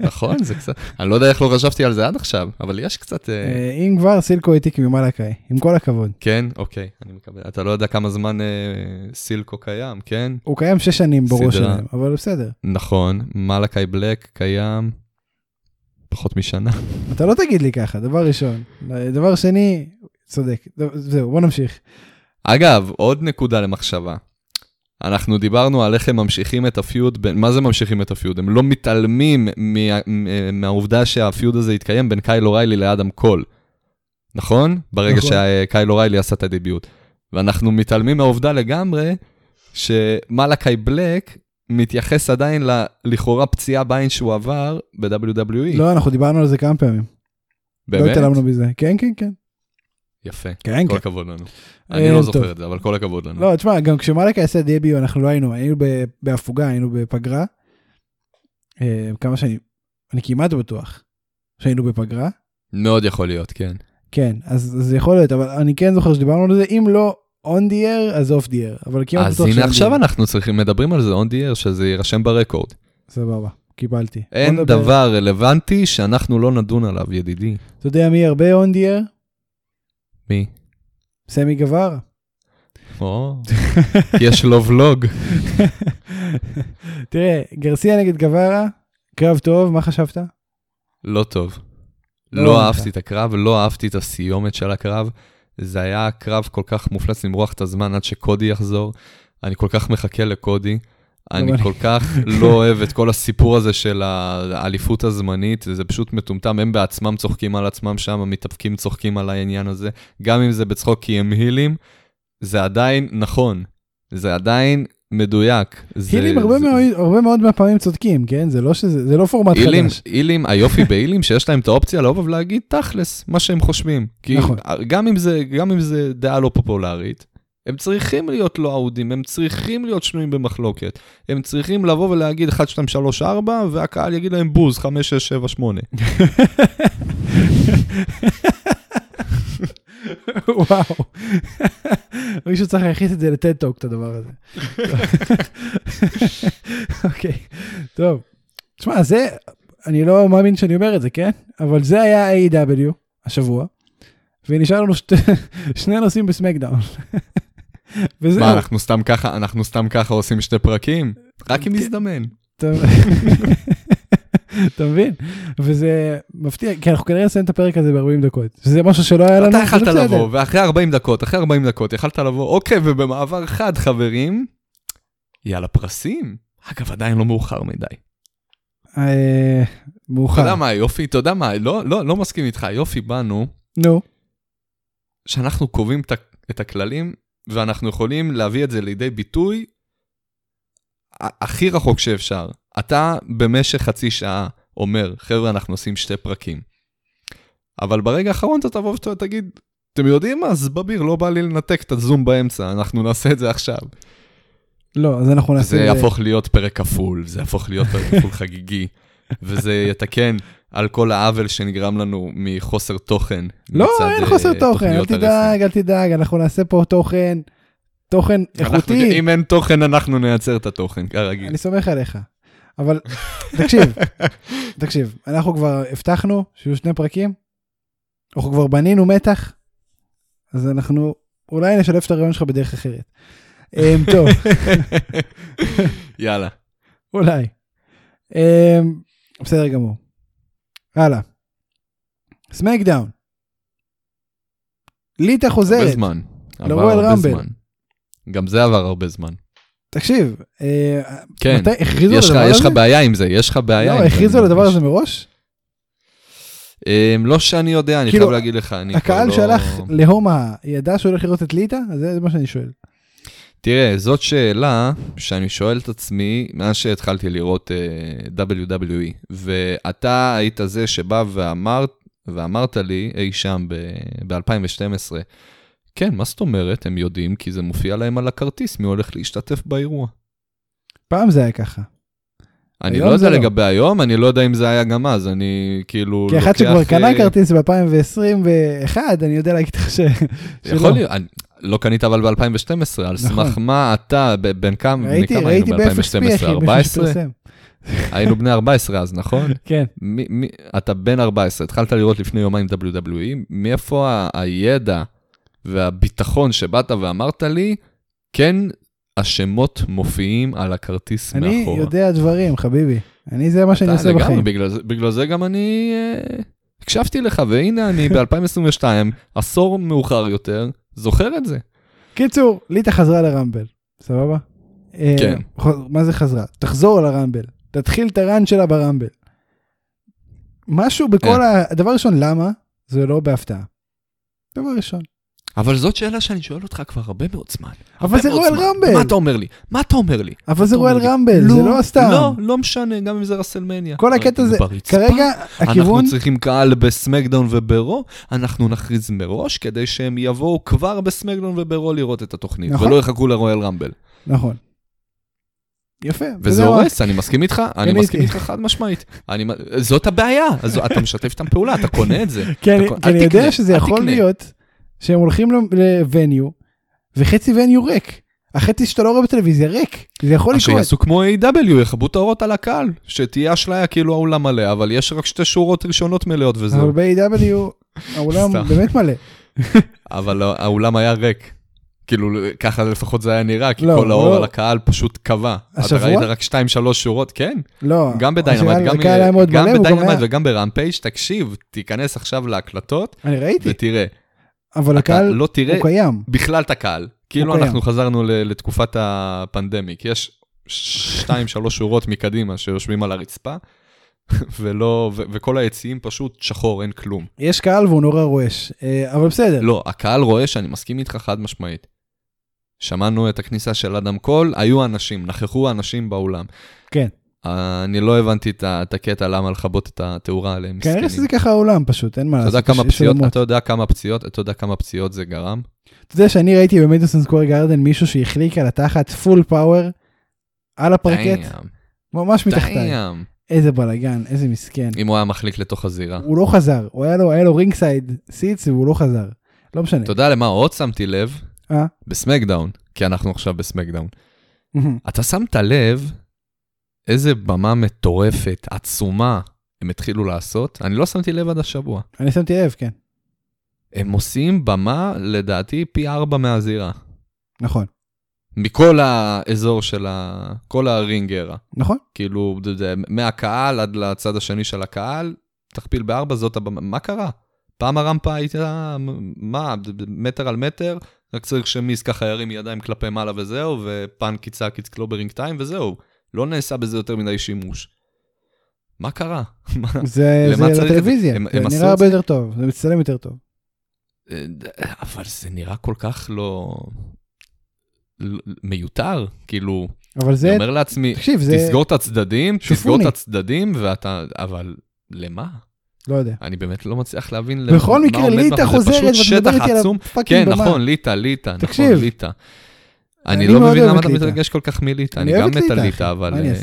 נכון, זה קצת, אני לא יודע איך לא חשבתי על זה עד עכשיו, אבל יש קצת... אה, אה, אם כבר, סילקו העתיק ממלאקאי, עם כל הכבוד. כן, אוקיי, אני מקבל. אתה לא יודע כמה זמן אה, סילקו קיים, כן? הוא קיים שש שנים בראש שלהם, אבל בסדר. נכון, מלאקאי בלק קיים פחות משנה. אתה לא תגיד לי ככה, דבר ראשון. דבר שני, צודק. זהו, בוא נמשיך. אגב, עוד נקודה למחשבה. אנחנו דיברנו על איך הם ממשיכים את ה feud, בין, מה זה ממשיכים את ה feud? הם לא מתעלמים מה, מהעובדה שה feud הזה התקיים בין קייל אוריילי לאדם קול, נכון? ברגע נכון. שקייל אוריילי עשה את ה debut. ואנחנו מתעלמים מהעובדה לגמרי שמלאקי בלק מתייחס עדיין לכאורה פציעה בעין שהוא עבר ב-WWE. לא, אנחנו דיברנו על זה כמה פעמים. באמת? לא התעלמנו בזה. כן, כן, כן. יפה, כן, כל כן. הכבוד לנו. אני לא זוכר את זה, אבל כל הכבוד לנו. לא, תשמע, גם כשמלכה עשה דביו, אנחנו לא היינו, היינו בהפוגה, היינו בפגרה. אה, כמה שאני, אני כמעט בטוח שהיינו בפגרה. מאוד יכול להיות, כן. כן, אז זה יכול להיות, אבל אני כן זוכר שדיברנו על זה, אם לא on the air, אז off the air, אבל כמעט בטוח אז הנה עכשיו אנחנו צריכים, מדברים על זה on the air, שזה יירשם ברקורד. סבבה, קיבלתי. אין דבר רלוונטי שאנחנו לא נדון עליו, ידידי. אתה יודע מי הרבה on the air? מי? סמי גבר. או, יש לו ולוג. תראה, גרסיה נגד גברה, קרב טוב, מה חשבת? לא טוב. לא, לא אהבתי את הקרב, לא אהבתי את הסיומת של הקרב. זה היה קרב כל כך מופלץ למרוח את הזמן עד שקודי יחזור. אני כל כך מחכה לקודי. אני כל כך לא אוהב את כל הסיפור הזה של האליפות הזמנית, זה פשוט מטומטם, הם בעצמם צוחקים על עצמם שם, המתאבקים צוחקים על העניין הזה, גם אם זה בצחוק כי הם הילים, זה עדיין נכון, זה עדיין מדויק. הילים זה, הרבה, זה... מאוד, הרבה מאוד מהפעמים צודקים, כן? זה לא, שזה, זה לא פורמט אילים, חדש. הילים, היופי בהילים שיש להם את האופציה לבוא ולהגיד תכלס, מה שהם חושבים. כי נכון. גם אם זה, גם אם זה דעה לא פופולרית, הם צריכים להיות לא אהודים, הם צריכים להיות שנויים במחלוקת. הם צריכים לבוא ולהגיד 1, 2, 3, 4, והקהל יגיד להם בוז, 5, 6, 7, 8. וואו, מישהו צריך להכניס את זה לטד טוק, את הדבר הזה. אוקיי, טוב. תשמע, זה, אני לא מאמין שאני אומר את זה, כן? אבל זה היה A.W. השבוע, ונשאר לנו שני נושאים בסמקדאון. וזהו. מה, אנחנו סתם ככה, אנחנו סתם ככה עושים שתי פרקים? רק אם יזדמן. אתה מבין? וזה מפתיע, כי אנחנו כנראה נסיים את הפרק הזה ב-40 דקות. שזה משהו שלא היה לנו. אתה יכלת לבוא, ואחרי 40 דקות, אחרי 40 דקות, יכלת לבוא, אוקיי, ובמעבר חד, חברים, יאללה פרסים. אגב, עדיין לא מאוחר מדי. אה, מאוחר. אתה יודע מה, יופי, אתה יודע מה, לא, לא, לא מסכים איתך, יופי באנו. נו. שאנחנו קובעים את הכללים ואנחנו יכולים להביא את זה לידי ביטוי הכי רחוק שאפשר. אתה במשך חצי שעה אומר, חבר'ה, אנחנו עושים שתי פרקים. אבל ברגע האחרון אתה תבוא ותגיד, אתם יודעים מה? אז בביר, לא בא לי לנתק את הזום באמצע, אנחנו נעשה את זה עכשיו. לא, אז אנחנו נעשה... זה יהפוך להיות פרק כפול, זה יהפוך להיות פרק כפול חגיגי, וזה יתקן על כל העוול שנגרם לנו מחוסר תוכן. לא, אין חוסר אה, תוכן, אל תדאג, אל תדאג, אנחנו נעשה פה תוכן, תוכן איכותי. אם אין תוכן, אנחנו נייצר את התוכן, כרגיל. אני סומך עליך. אבל תקשיב, תקשיב, אנחנו כבר הבטחנו שיהיו שני פרקים, אנחנו כבר בנינו מתח, אז אנחנו אולי נשלב את הרעיון שלך בדרך אחרת. אמ, טוב. יאללה. אולי. אמ, בסדר גמור. הלאה. סמקדאון. ליטה חוזרת. הרבה זמן. עבר הרבה זמן. גם זה עבר הרבה זמן. תקשיב, אה, כן, מתי הכריזו על הדבר הזה? יש לך בעיה עם זה, יש לך בעיה לא, עם זה. לא, הכריזו על הדבר הזה מראש? אמ, לא שאני יודע, אני כאילו, חייב להגיד לך, אני הקהל לא... שהלך להומה ידע שהוא הולך לראות את ליטה? זה מה שאני שואל. תראה, זאת שאלה שאני שואל את עצמי מאז שהתחלתי לראות uh, WWE, ואתה היית זה שבא ואמרת, ואמרת לי אי שם ב-2012, כן, מה זאת אומרת? הם יודעים כי זה מופיע להם על הכרטיס מי הולך להשתתף באירוע. פעם זה היה ככה. אני לא יודע לא. לגבי היום, אני לא יודע אם זה היה גם אז, אני כאילו כי אחד שכבר קנה כרטיס ב-2021, אני יודע להגיד לך ש... יכול להיות, לא קנית אבל ב-2012, על סמך נכון. מה אתה, בין כמה היינו ב-2012? 14? היינו בני 14 אז, נכון? כן. אתה בן 14, התחלת לראות לפני יומיים WWE, מאיפה הידע והביטחון שבאת ואמרת לי, כן, השמות מופיעים על הכרטיס אני מאחורה. אני יודע דברים, חביבי. אני, זה מה שאני עושה בחיים. בגלל, בגלל זה גם אני אה, הקשבתי לך, והנה אני ב-2022, עשור מאוחר יותר, זוכר את זה. קיצור, ליטה חזרה לרמבל, סבבה? אה, כן. מה זה חזרה? תחזור לרמבל, תתחיל את הראן שלה ברמבל. משהו בכל אה. ה... דבר ראשון, למה? זה לא בהפתעה. דבר ראשון. אבל זאת שאלה שאני שואל אותך כבר הרבה מאוד זמן. אבל זה רואל רמבל. מה אתה אומר לי? מה אתה אומר לי? אבל זה רואל רמבל, זה לא סתם. לא, לא משנה, גם אם זה רסלמניה. כל הקטע זה, כרגע הכיוון... אנחנו צריכים קהל בסמקדאון וברו, אנחנו נכריז מראש כדי שהם יבואו כבר בסמקדאון וברו לראות את התוכנית, נכון. ולא יחכו לרואל רמבל. נכון. יפה. וזה הורס, אני מסכים איתך, אני מסכים איתך חד משמעית. זאת הבעיה, אתה משתף איתם פעולה, אתה קונה את זה. כי אני יודע שזה יכול להיות שהם הולכים לווניו, וחצי ווניו ריק. החצי שאתה לא רואה בטלוויזיה ריק, זה יכול לקרות. שיעשו כמו A.W, יכבו את האורות על הקהל, שתהיה אשליה כאילו האולם מלא, אבל יש רק שתי שורות ראשונות מלאות וזהו. אבל ב-A.W האולם באמת מלא. אבל האולם היה ריק. כאילו, ככה לפחות זה היה נראה, כי לא, כל האור לא. על הקהל פשוט קבע. השבוע? אתה ראית רק 2-3 שורות, כן. לא. גם בדיינמט, גם, גם בדיינמט וגם ברמפייג', תקשיב, תיכנס עכשיו להקלטות. אני ראיתי. ותראה. אבל הקהל לא תראה הוא קיים. בכלל את הקהל. כאילו אנחנו חזרנו לתקופת הפנדמיק. יש שתיים, שלוש שורות מקדימה שיושבים על הרצפה, ולא, ו- וכל היציעים פשוט שחור, אין כלום. יש קהל והוא נורא רועש, אה, אבל בסדר. לא, הקהל רועש, אני מסכים איתך חד משמעית. שמענו את הכניסה של אדם קול, היו אנשים, נכחו אנשים באולם. כן. אני לא הבנתי את הקטע למה לכבות את התאורה עליהם. כנראה שזה ככה העולם פשוט, אין מה לעשות. אתה יודע כמה פציעות, אתה יודע כמה פציעות זה גרם? אתה יודע שאני ראיתי במדיסון סקוור גרדן מישהו שהחליק על התחת full power על הפרקט, ממש מתחתיי. איזה בלאגן, איזה מסכן. אם הוא היה מחליק לתוך הזירה. הוא לא חזר, הוא היה לו, היה לו ringside seats והוא לא חזר. לא משנה. אתה יודע למה עוד שמתי לב? אה? בסמקדאון, כי אנחנו עכשיו בסמקדאון. אתה שמת לב איזה במה מטורפת, עצומה, הם התחילו לעשות. אני לא שמתי לב עד השבוע. אני שמתי לב, כן. הם עושים במה, לדעתי, פי ארבע מהזירה. נכון. מכל האזור של ה... כל הרינגרה. נכון. כאילו, זה, מהקהל עד לצד השני של הקהל, תכפיל בארבע, זאת הבמה. מה קרה? פעם הרמפה הייתה, מה, מטר על מטר, רק צריך שמיס ככה ירים ידיים כלפי מעלה וזהו, ופאנק יצעק it's clobbering time וזהו. לא נעשה בזה יותר מדי שימוש. מה קרה? זה, זה לטלוויזיה, הם, זה הם נראה הרבה יותר טוב, זה מצטלם יותר טוב. אה, אבל זה נראה כל כך לא... מיותר, כאילו, אבל זה, אני אומר לעצמי, תקשיב, זה... תסגור את הצדדים, שופוני. תסגור את הצדדים, ואתה, אבל למה? לא יודע. אני באמת לא מצליח להבין בכל מקרה, ליטא חוזרת ואתה מדבר איתי על הפאקינג במה. כן, נכון, ליטא, ליטא, נכון, ליטא. אני לא מבין למה אתה מתרגש כל כך מליטא, אני גם מת על ליטא, אבל... אה,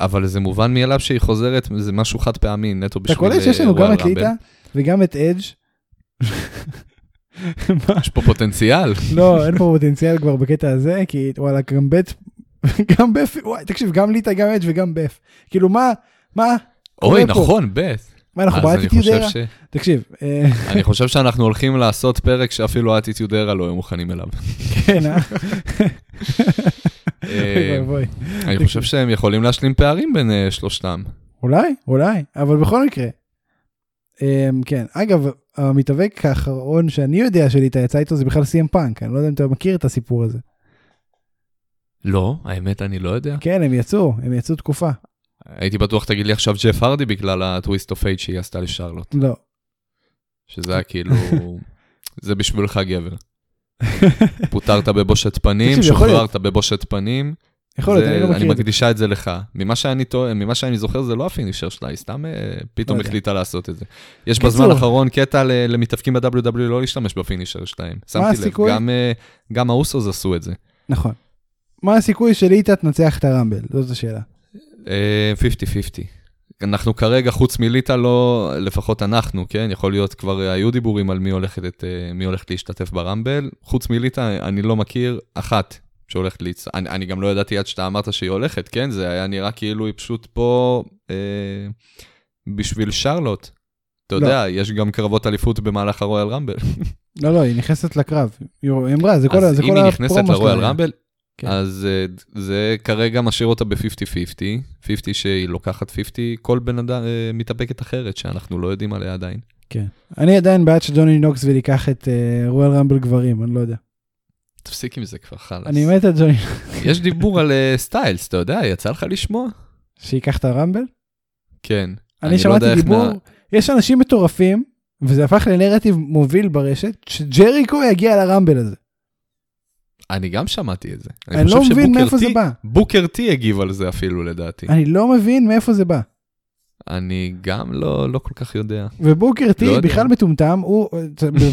אבל זה מובן מאליו שהיא חוזרת, זה משהו חד פעמי, נטו בשביל... אתה קולט שיש לנו גם את ליטא וגם את אדג' יש פה פוטנציאל. לא, אין פה פוטנציאל כבר בקטע הזה, כי וואלה, גם בית, גם בף, וואי, תקשיב, גם ליטא, גם אדג' וגם בף. כאילו, מה, מה? אוי, נכון, בף. מה, אנחנו באטיטיוד ארה? תקשיב. אה, אני חושב שאנחנו הולכים לעשות פרק שאפילו אטיטיוד ארה לא היו מוכנים אליו. כן, אה? אה? אני חושב שהם יכולים להשלים פערים בין שלושתם. אולי, אולי, אבל בכל מקרה. כן, אגב, המתאבק האחרון שאני יודע שליטה יצא איתו זה בכלל סי.אם פאנק, אני לא יודע אם אתה מכיר את הסיפור הזה. לא, האמת אני לא יודע. כן, הם יצאו, הם יצאו תקופה. הייתי בטוח תגיד לי עכשיו ג'ף הרדי בגלל ה-Twist of Fate שהיא עשתה לשרלוט. לא. שזה היה כאילו, זה בשבילך גבר. פוטר בבושת פנים, שוחרר בבושת פנים. יכול להיות, אני לא מכיר אני מקדישה את זה לך. ממה שאני, ממה שאני זוכר זה לא ה-finisher שלה, היא סתם אה, פתאום לא החליטה לעשות את זה. יש בזמן האחרון קטע למתאבקים ב-WWE לא להשתמש ב-finisher שלהם. שמתי לב, אה, גם האוסוס עשו את זה. נכון. מה הסיכוי שליטה תנצח את הרמבל? זאת השאלה. 50-50. אנחנו כרגע, חוץ מליטא, לא, לפחות אנחנו, כן? יכול להיות כבר היו דיבורים על מי הולכת, מי הולכת להשתתף ברמבל. חוץ מליטא, אני לא מכיר אחת שהולכת להצ... אני, אני גם לא ידעתי עד שאתה אמרת שהיא הולכת, כן? זה היה נראה כאילו היא פשוט פה אה, בשביל שרלוט. אתה לא. יודע, יש גם קרבות אליפות במהלך הרויאל רמבל. לא, לא, היא נכנסת לקרב. היא אמרה, זה כל, זה כל הפרומו שלה. אז אם היא נכנסת ל-Royal Rumble, כן. אז אה, זה כרגע משאיר אותה ב-50-50, 50 שהיא לוקחת 50, כל בן אדם אה, מתאבקת אחרת שאנחנו לא יודעים עליה עדיין. כן. אני עדיין בעד שג'וני נוקסוויל ייקח את אה, Royal Rumble גברים, אני לא יודע. תפסיק עם זה כבר, חלאס. אני מת על ג'וני. יש דיבור על סטיילס, אתה יודע, יצא לך לשמוע? שייקח את ה-Rumble? כן. אני, אני לא שמעתי לא דיבור. יש אנשים מטורפים, וזה הפך לנרטיב מוביל ברשת, שג'ריקו יגיע לרמבל הזה. אני גם שמעתי את זה. אני, אני לא מבין מאיפה זה בא. בוקר טי הגיב על זה אפילו לדעתי. אני לא מבין מאיפה זה בא. אני גם לא, לא כל כך יודע. ובוקר טי לא בכלל יודע. מטומטם, הוא,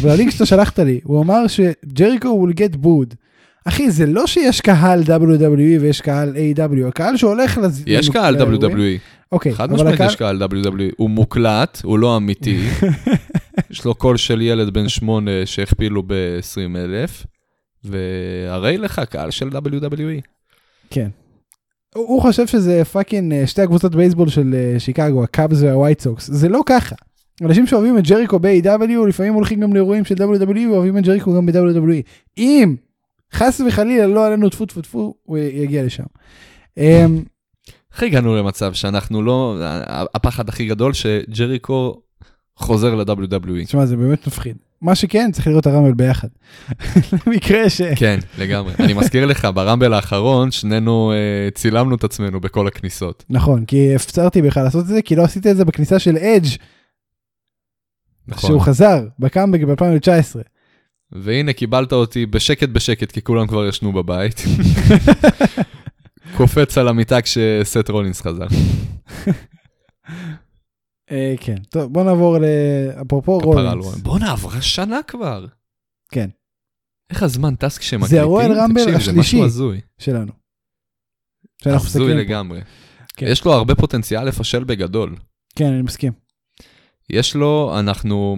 בלינק שאתה שלחת לי, הוא אמר שג'ריקו will get booed. אחי, זה לא שיש קהל WWE ויש קהל A.W, הקהל שהולך לז... יש קהל WWE. אוקיי, חד משמעית. יש קהל WWE, הוא מוקלט, הוא לא אמיתי. יש לו קול של ילד בן שמונה שהכפילו ב-20 אלף. והרי לך קהל של WWE. כן. הוא, חושב שזה פאקינג אה, שתי הקבוצות בייסבול של אה, שיקגו, הקאבס והווייט סוקס, זה לא ככה. אנשים שאוהבים את ג'ריקו ב-AEW לפעמים הולכים גם לאירועים של WWE ואוהבים את ג'ריקו גם ב-WWE. אם חס וחלילה לא עלינו טפו טפו טפו, הוא יגיע לשם. אמ, איך הגענו למצב שאנחנו לא, הפחד הכי גדול שג'ריקו חוזר ל-WWE. תשמע, זה באמת מפחיד. מה שכן, צריך לראות את הרמבל ביחד. למקרה ש... כן, לגמרי. אני מזכיר לך, ברמבל האחרון, שנינו uh, צילמנו את עצמנו בכל הכניסות. נכון, כי הפצרתי בך לעשות את זה, כי לא עשית את זה בכניסה של אדג'. נכון. שהוא חזר בקאמבק ב-2019. והנה, קיבלת אותי בשקט בשקט, כי כולם כבר ישנו בבית. קופץ על המיטה כשסט רולינס חזר. אה, כן, טוב בוא נעבור לאפרופו רולינס. בוא נעברה שנה כבר. כן. איך הזמן טס כשמקליטים? זה הרואל רמבל השלישי שלנו. הזוי לגמרי. כן. יש לו הרבה פוטנציאל לפשל בגדול. כן, אני מסכים. יש לו, אנחנו,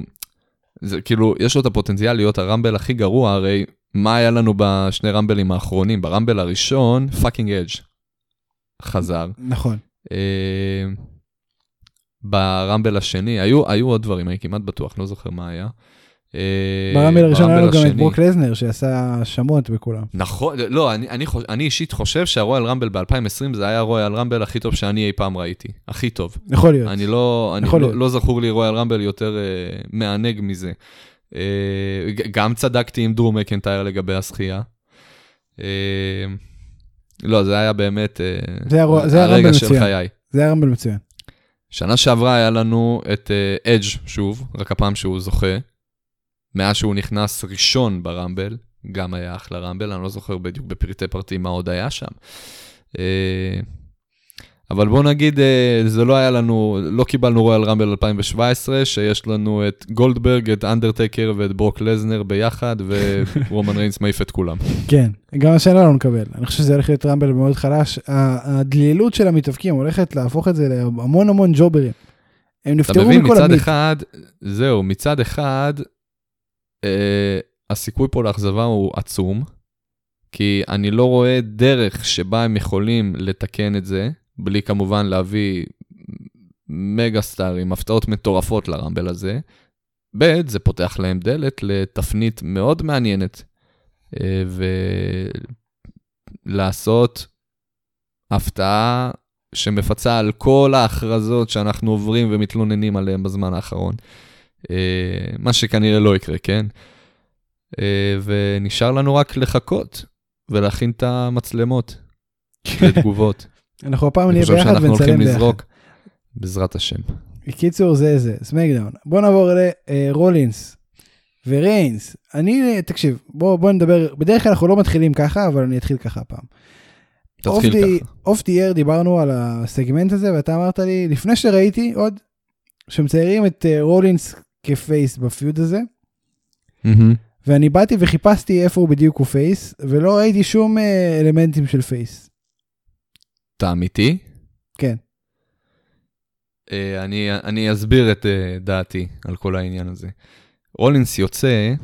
זה כאילו, יש לו את הפוטנציאל להיות הרמבל הכי גרוע, הרי מה היה לנו בשני רמבלים האחרונים? ב-Rumble הראשון, fucking אדג' חזר. נכון. אה, ב-Rumble השני, היו, היו עוד דברים, אני כמעט בטוח, לא זוכר מה היה. אה, ב-Rumble הראשון היה לו גם את ברוק לזנר שעשה שמות בכולם. נכון, לא, אני, אני, אני אישית חושב שה-Royal Rumble ב-2020 זה היה ה-Royal Rumble הכי טוב שאני אי פעם ראיתי, הכי טוב. יכול להיות. אני לא, אני לא, לא זכור לי Royal Rumble יותר אה, מענג מזה. Uh, גם צדקתי עם דרום מקנטייר לגבי הזכייה. Uh, לא, זה היה באמת uh, זה הר... זה הרגע של מצוין. חיי. זה היה רמבל מצוין. שנה שעברה היה לנו את אדג' uh, שוב, רק הפעם שהוא זוכה. מאז שהוא נכנס ראשון ברמבל, גם היה אחלה רמבל, אני לא זוכר בדיוק בפרטי פרטים מה עוד היה שם. אה, אבל בוא נגיד, אה, זה לא היה לנו, לא קיבלנו רויאל רמבל 2017, שיש לנו את גולדברג, את אנדרטקר ואת ברוק לזנר ביחד, ורומן ריינס מעיף את כולם. כן, גם השנה לא נקבל. אני חושב שזה הולך להיות רמבל מאוד חלש. הדלילות של המתאבקים הולכת להפוך את זה להמון המון ג'וברים. הם נפטרו מכל המיט. אתה מבין, מצד אחד, זהו, מצד אחד, אה, הסיכוי פה לאכזבה הוא עצום, כי אני לא רואה דרך שבה הם יכולים לתקן את זה, בלי כמובן להביא מגה סטארים, הפתעות מטורפות לרמבל הזה. ב', זה פותח להם דלת לתפנית מאוד מעניינת, אה, ולעשות הפתעה שמפצה על כל ההכרזות שאנחנו עוברים ומתלוננים עליהן בזמן האחרון. אה, מה שכנראה לא יקרה, כן? אה, ונשאר לנו רק לחכות ולהכין את המצלמות לתגובות. אנחנו הפעם נהיה ביחד ונצלם ביחד. אני חושב שאנחנו הולכים לזרוק, בעזרת השם. בקיצור זה זה, סמאקדאון. בוא נעבור לרולינס וריינס. אני, תקשיב, בוא, בוא נדבר, בדרך כלל אנחנו לא מתחילים ככה, אבל אני אתחיל ככה הפעם. תתחיל ככה. off the air דיברנו על ה-segment הזה, ואתה אמרת לי, לפני שראיתי עוד, שמציירים את אה, רולינס כ-face ב-feud הזה. Mm-hmm. ואני באתי וחיפשתי איפה הוא בדיוק הוא face, ולא ראיתי שום אה, אלמנטים של face. אתה אמיתי? כן. אה, אני, אני אסביר את אה, דעתי על כל העניין הזה. רולינס יוצא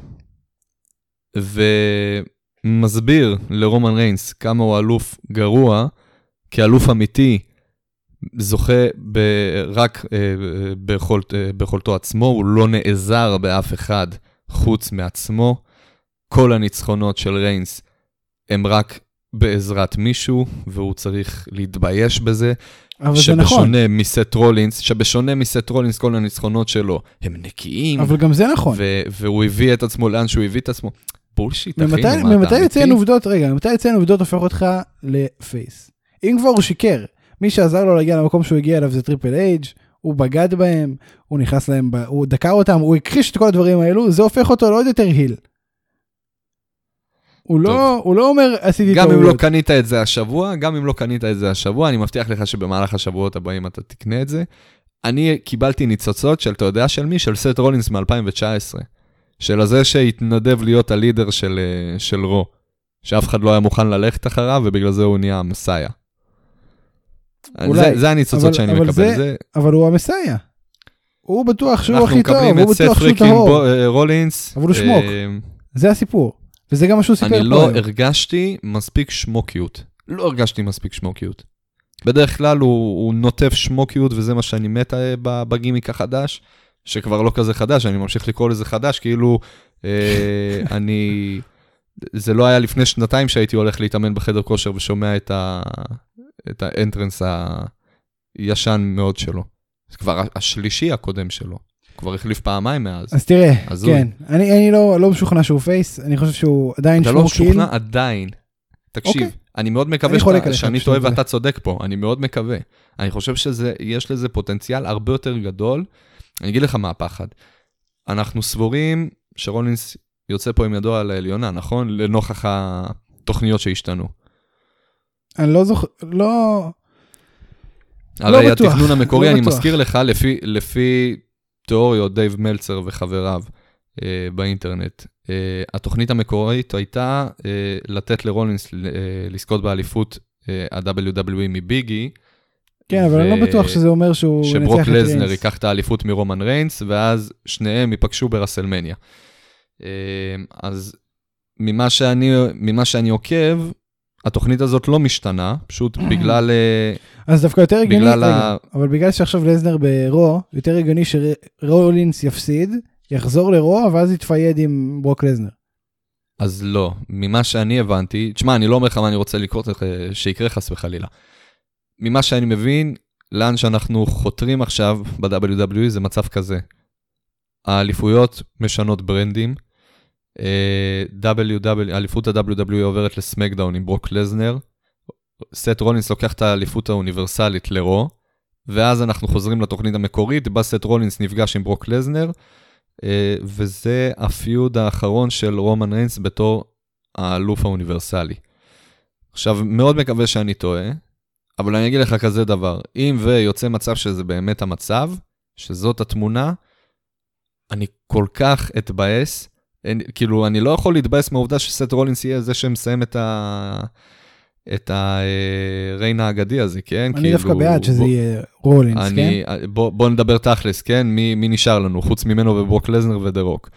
ומסביר לרומן ריינס כמה הוא אלוף גרוע, כאלוף אמיתי, זוכה ב, רק ביכולת, ביכולתו עצמו, הוא לא נעזר באף אחד חוץ מעצמו. כל הניצחונות של ריינס הם רק בעזרת מישהו, והוא צריך להתבייש בזה. אבל זה נכון. שבשונה מסט רולינס, שבשונה מסט רולינס, כל הניצחונות שלו הם נקיים. אבל גם זה נכון. והוא הביא את עצמו לאן שהוא הביא את עצמו. bullshit, אחי, מה אתה ממתי לציין עובדות, רגע, ממתי לציין עובדות הופך אותך ל-face? אם כבר הוא שיקר, מי שעזר לו להגיע למקום שהוא הגיע אליו זה טריפל אייג', הוא בגד בהם, הוא נכנס להם. הוא דקר אותם, הוא הכחיש את כל הדברים האלו, זה הופך אותו לעוד יותר heel. הוא לא, הוא לא אומר עשיתי טעויות. גם אם לא קנית את זה השבוע, גם אם לא קנית את זה השבוע, אני מבטיח לך שבמהלך השבועות הבאים אתה תקנה את זה. אני קיבלתי ניצוצות של, אתה יודע של מי? של סט רולינס מ-2019. של הזה שהתנדב להיות ה-leader של, אה, של רו. שאף אחד לא היה מוכן ללכת אחריו, ובגלל זה הוא נהיה ה-Messiah. אולי, זה, זה הניצוצות אבל, שאני אבל מקבל. זה, זה... אבל הוא ה-Messiah. הוא בטוח שהוא הכי טוב, הוא בטוח שהוא טהור. אנחנו מקבלים את סט Freakin' רולינס. אבל הוא שמוק, אה... זה הסיפור. וזה גם מה שהוא סיפר פה. אני לא הרגשתי מספיק שמוקיות. לא הרגשתי מספיק שמוקיות. בדרך כלל הוא, הוא נוטף שמוקיות, וזה מה שאני מת אה, בגימיק החדש, שכבר לא כזה חדש, אני ממשיך לקרוא לזה חדש, כאילו אה, אני... זה לא היה לפני שנתיים שהייתי הולך להתאמן בחדר כושר ושומע את, ה... את האנטרנס הישן מאוד שלו. זה כבר השלישי הקודם שלו. כבר החליף פעמיים מאז. אז תראה, הזוי. כן, אני, אני לא, לא משוכנע שהוא פייס, אני חושב שהוא עדיין שמור קיל. אתה לא משוכנע עדיין. תקשיב, אוקיי. אני מאוד מקווה אני שאתה, שאני טועה ואתה צודק פה, אני מאוד מקווה. אני חושב שיש לזה פוטנציאל הרבה יותר גדול. אני אגיד לך מה הפחד. אנחנו סבורים שרולינס יוצא פה עם ידו על העליונה, נכון? לנוכח התוכניות שהשתנו. אני לא זוכר, לא... הרי לא התכנון המקורי, לא אני בטוח. מזכיר לך, לפי, לפי תיאוריות, דייב מלצר וחבריו אה, באינטרנט. אה, התוכנית המקורית הייתה אה, לתת לרולינס אה, לזכות באליפות אה, ה-WWE מביגי. כן, אבל. אני לא בטוח שזה אומר שהוא ינצח את ריינס. שברוק לזנר ייקח את האליפות מרומן ריינס, ואז שניהם ייפגשו ברסלמניה. אה, אז ממה שאני, ממה שאני עוקב, התוכנית הזאת לא משתנה, פשוט בגלל... אה, אז דווקא יותר הגיוני, ה... אבל בגלל שעכשיו לזנר ברו, יותר הגיוני שרולינס יפסיד, יחזור לרו, ואז יתפייד עם ברוק לזנר. אז לא, ממה שאני הבנתי, תשמע, אני לא אומר לך מה אני רוצה לקרות, שיקרה חס וחלילה. ממה שאני מבין, לאן שאנחנו חותרים עכשיו ב-WWE זה מצב כזה. האליפויות משנות ברנדים, אליפות ה-WWE עוברת לסמאקדאון עם ברוק לזנר, סט רולינס לוקח את האליפות האוניברסלית לרו, ואז אנחנו חוזרים לתוכנית המקורית, בה סט רולינס נפגש עם ברוק לזנר, אה, וזה ה-feud האחרון של רומן ריינס בתור האלוף האוניברסלי. עכשיו, מאוד מקווה שאני טועה, אבל אני אגיד לך כזה דבר, אם ויוצא מצב שזה באמת המצב, שזאת התמונה, אני כל כך אתבאס, אין, כאילו, אני לא יכול להתבאס מהעובדה שסט רולינס יהיה זה שמסיים את ה... את ה-reign האגדי הזה, כן? אני כאילו, דווקא בעד שזה בוא, יהיה רולינס, אני, כן? בוא, בוא נדבר תכלס, כן? מי, מי נשאר לנו? חוץ ממנו וברוק לזנר ודה רוק.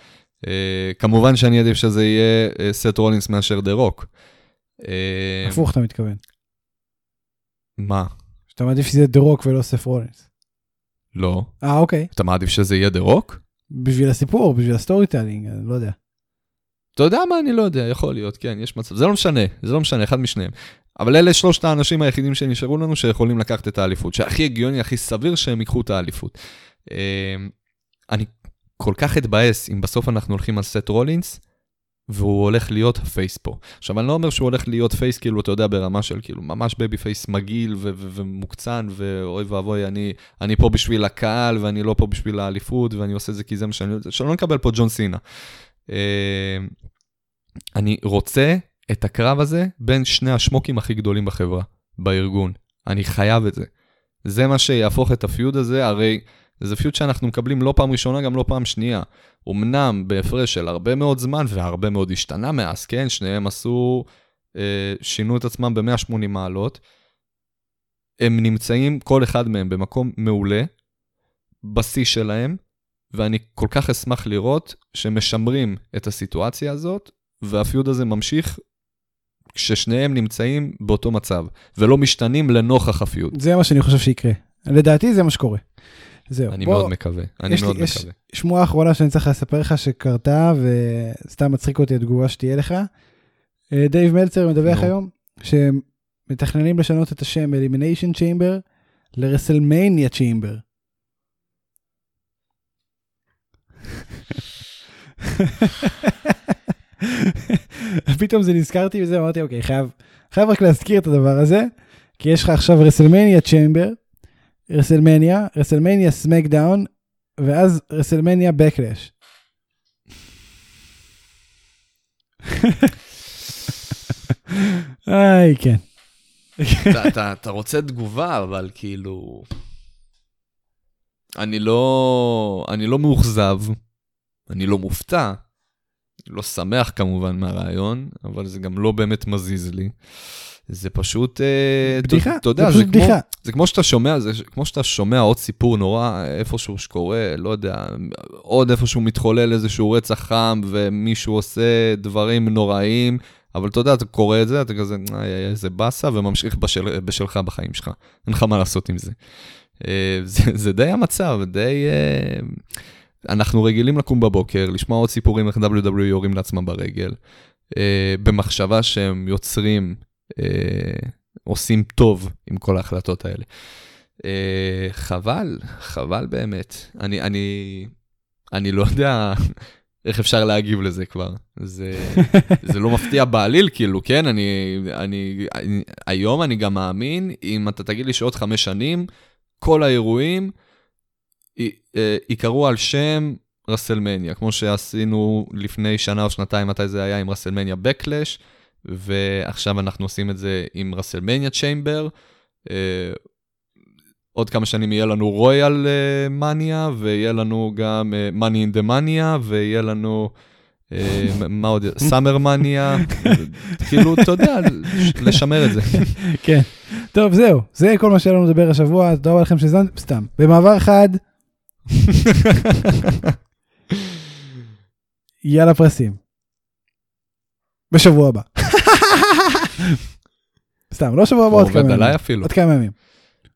אה, כמובן שאני עדיף שזה יהיה סט רולינס מאשר דה רוק. הפוך אתה מתכוון. מה? שאתה מעדיף שזה יהיה דה רוק ולא סט רולינס. לא. אה, אוקיי. אתה מעדיף שזה יהיה דה רוק? בשביל הסיפור, בשביל ה-storytelling, אני לא יודע. אתה יודע מה? אני לא יודע, יכול להיות, כן, יש מצב. זה לא משנה, זה לא משנה, אחד משניהם. אבל אלה שלושת האנשים היחידים שנשארו לנו שיכולים לקחת את האליפות, שהכי הגיוני, הכי סביר שהם ייקחו את האליפות. אמ, אני כל כך אתבאס אם בסוף אנחנו הולכים על סט רולינס, והוא הולך להיות ה-face פה. עכשיו, אני לא אומר שהוא הולך להיות face, כאילו, אתה יודע, ברמה של כאילו, ממש babyface מגעיל ומוקצן, ואוי ואבוי, אני, אני פה בשביל הקהל, ואני לא פה בשביל האליפות, ואני עושה זה כי זה מה שאני רוצה, שלא נקבל פה ג'ון סינה. אה, אני רוצה את הקרב הזה בין שני השמוקים הכי גדולים בחברה, בארגון. אני חייב את זה. זה מה שיהפוך את הפיוד הזה, הרי זה פיוד שאנחנו מקבלים לא פעם ראשונה, גם לא פעם שנייה. אמנם בהפרש של הרבה מאוד זמן, והרבה מאוד השתנה מאז, כן? שניהם עשו, אה, שינו את עצמם ב-180 מעלות. הם נמצאים, כל אחד מהם במקום מעולה, בשיא שלהם, ואני כל כך אשמח לראות שמשמרים את הסיטואציה הזאת, והפיוד הזה ממשיך כששניהם נמצאים באותו מצב, ולא משתנים לנוכח הפיוד. זה מה שאני חושב שיקרה. לדעתי זה מה שקורה. זהו. אני בוא, מאוד מקווה, אני מאוד לי, מקווה. יש שמועה אחרונה שאני צריך לספר לך שקרתה, וסתם מצחיק אותי התגובה שתהיה לך. אה, דייב מלצר מדווח היום, שמתכננים לשנות את השם Elimination Chamber ל WrestleMania Chamber. פתאום זה נזכרתי בזה, אמרתי, אוקיי, חייב, חייב רק להזכיר את הדבר הזה, כי יש לך עכשיו WrestleMania Chamber, WrestleMania, WrestleMania SmackDown, ואז WrestleMania Backlash. איי, כן. אתה רוצה תגובה, אבל כאילו... אני לא, אני לא מאוכזב, אני לא מופתע, לא שמח כמובן מהרעיון, אבל זה גם לא באמת מזיז לי. זה פשוט, אה, בדיחה, אתה יודע, זה, זה בדיחה. כמו, זה כמו שאתה שומע, זה כמו שאתה שומע עוד סיפור נורא איפשהו שקורה, לא יודע, עוד איפשהו מתחולל איזשהו רצח חם ומישהו עושה דברים נוראים, אבל אתה יודע, אתה קורא את זה, אתה כזה, איזה באסה, וממשיך בשל, בשלך בחיים שלך. אין לך מה לעשות עם זה. אה, זה, זה די המצב, די... אה, אנחנו רגילים לקום בבוקר, לשמוע עוד סיפורים איך WWE יורים לעצמם ברגל, במחשבה שהם יוצרים אה, עושים טוב עם כל ההחלטות האלה. אה, חבל, חבל באמת. אני, אני, אני לא יודע איך אפשר להגיב לזה כבר. זה, זה לא מפתיע בעליל, כאילו, כן? אני, אני, אני, היום אני גם מאמין, אם אתה תגיד לי שעוד חמש שנים, כל האירועים אה, ייקראו על שם WrestleMania, כמו שעשינו לפני שנה או שנתיים, מתי זה היה עם WrestleMania Backlash. ועכשיו אנחנו עושים את זה עם WrestleMania Chamber. אה, עוד כמה שנים יהיה לנו רויאל מניה, ויהיה לנו גם מאני אין דה מניה, ויהיה לנו, uh, מה עוד, סאמר מניה, כאילו, אתה יודע, לשמר את זה. כן. טוב, זהו, זה כל מה שהיה לנו לדבר השבוע, תודה רבה לכם שהזמנתם, סתם. במעבר חד, יאללה פרסים. בשבוע הבא. סתם, לא שבוע הבא, עוד כמה ימים. אפילו. עוד כמה ימים.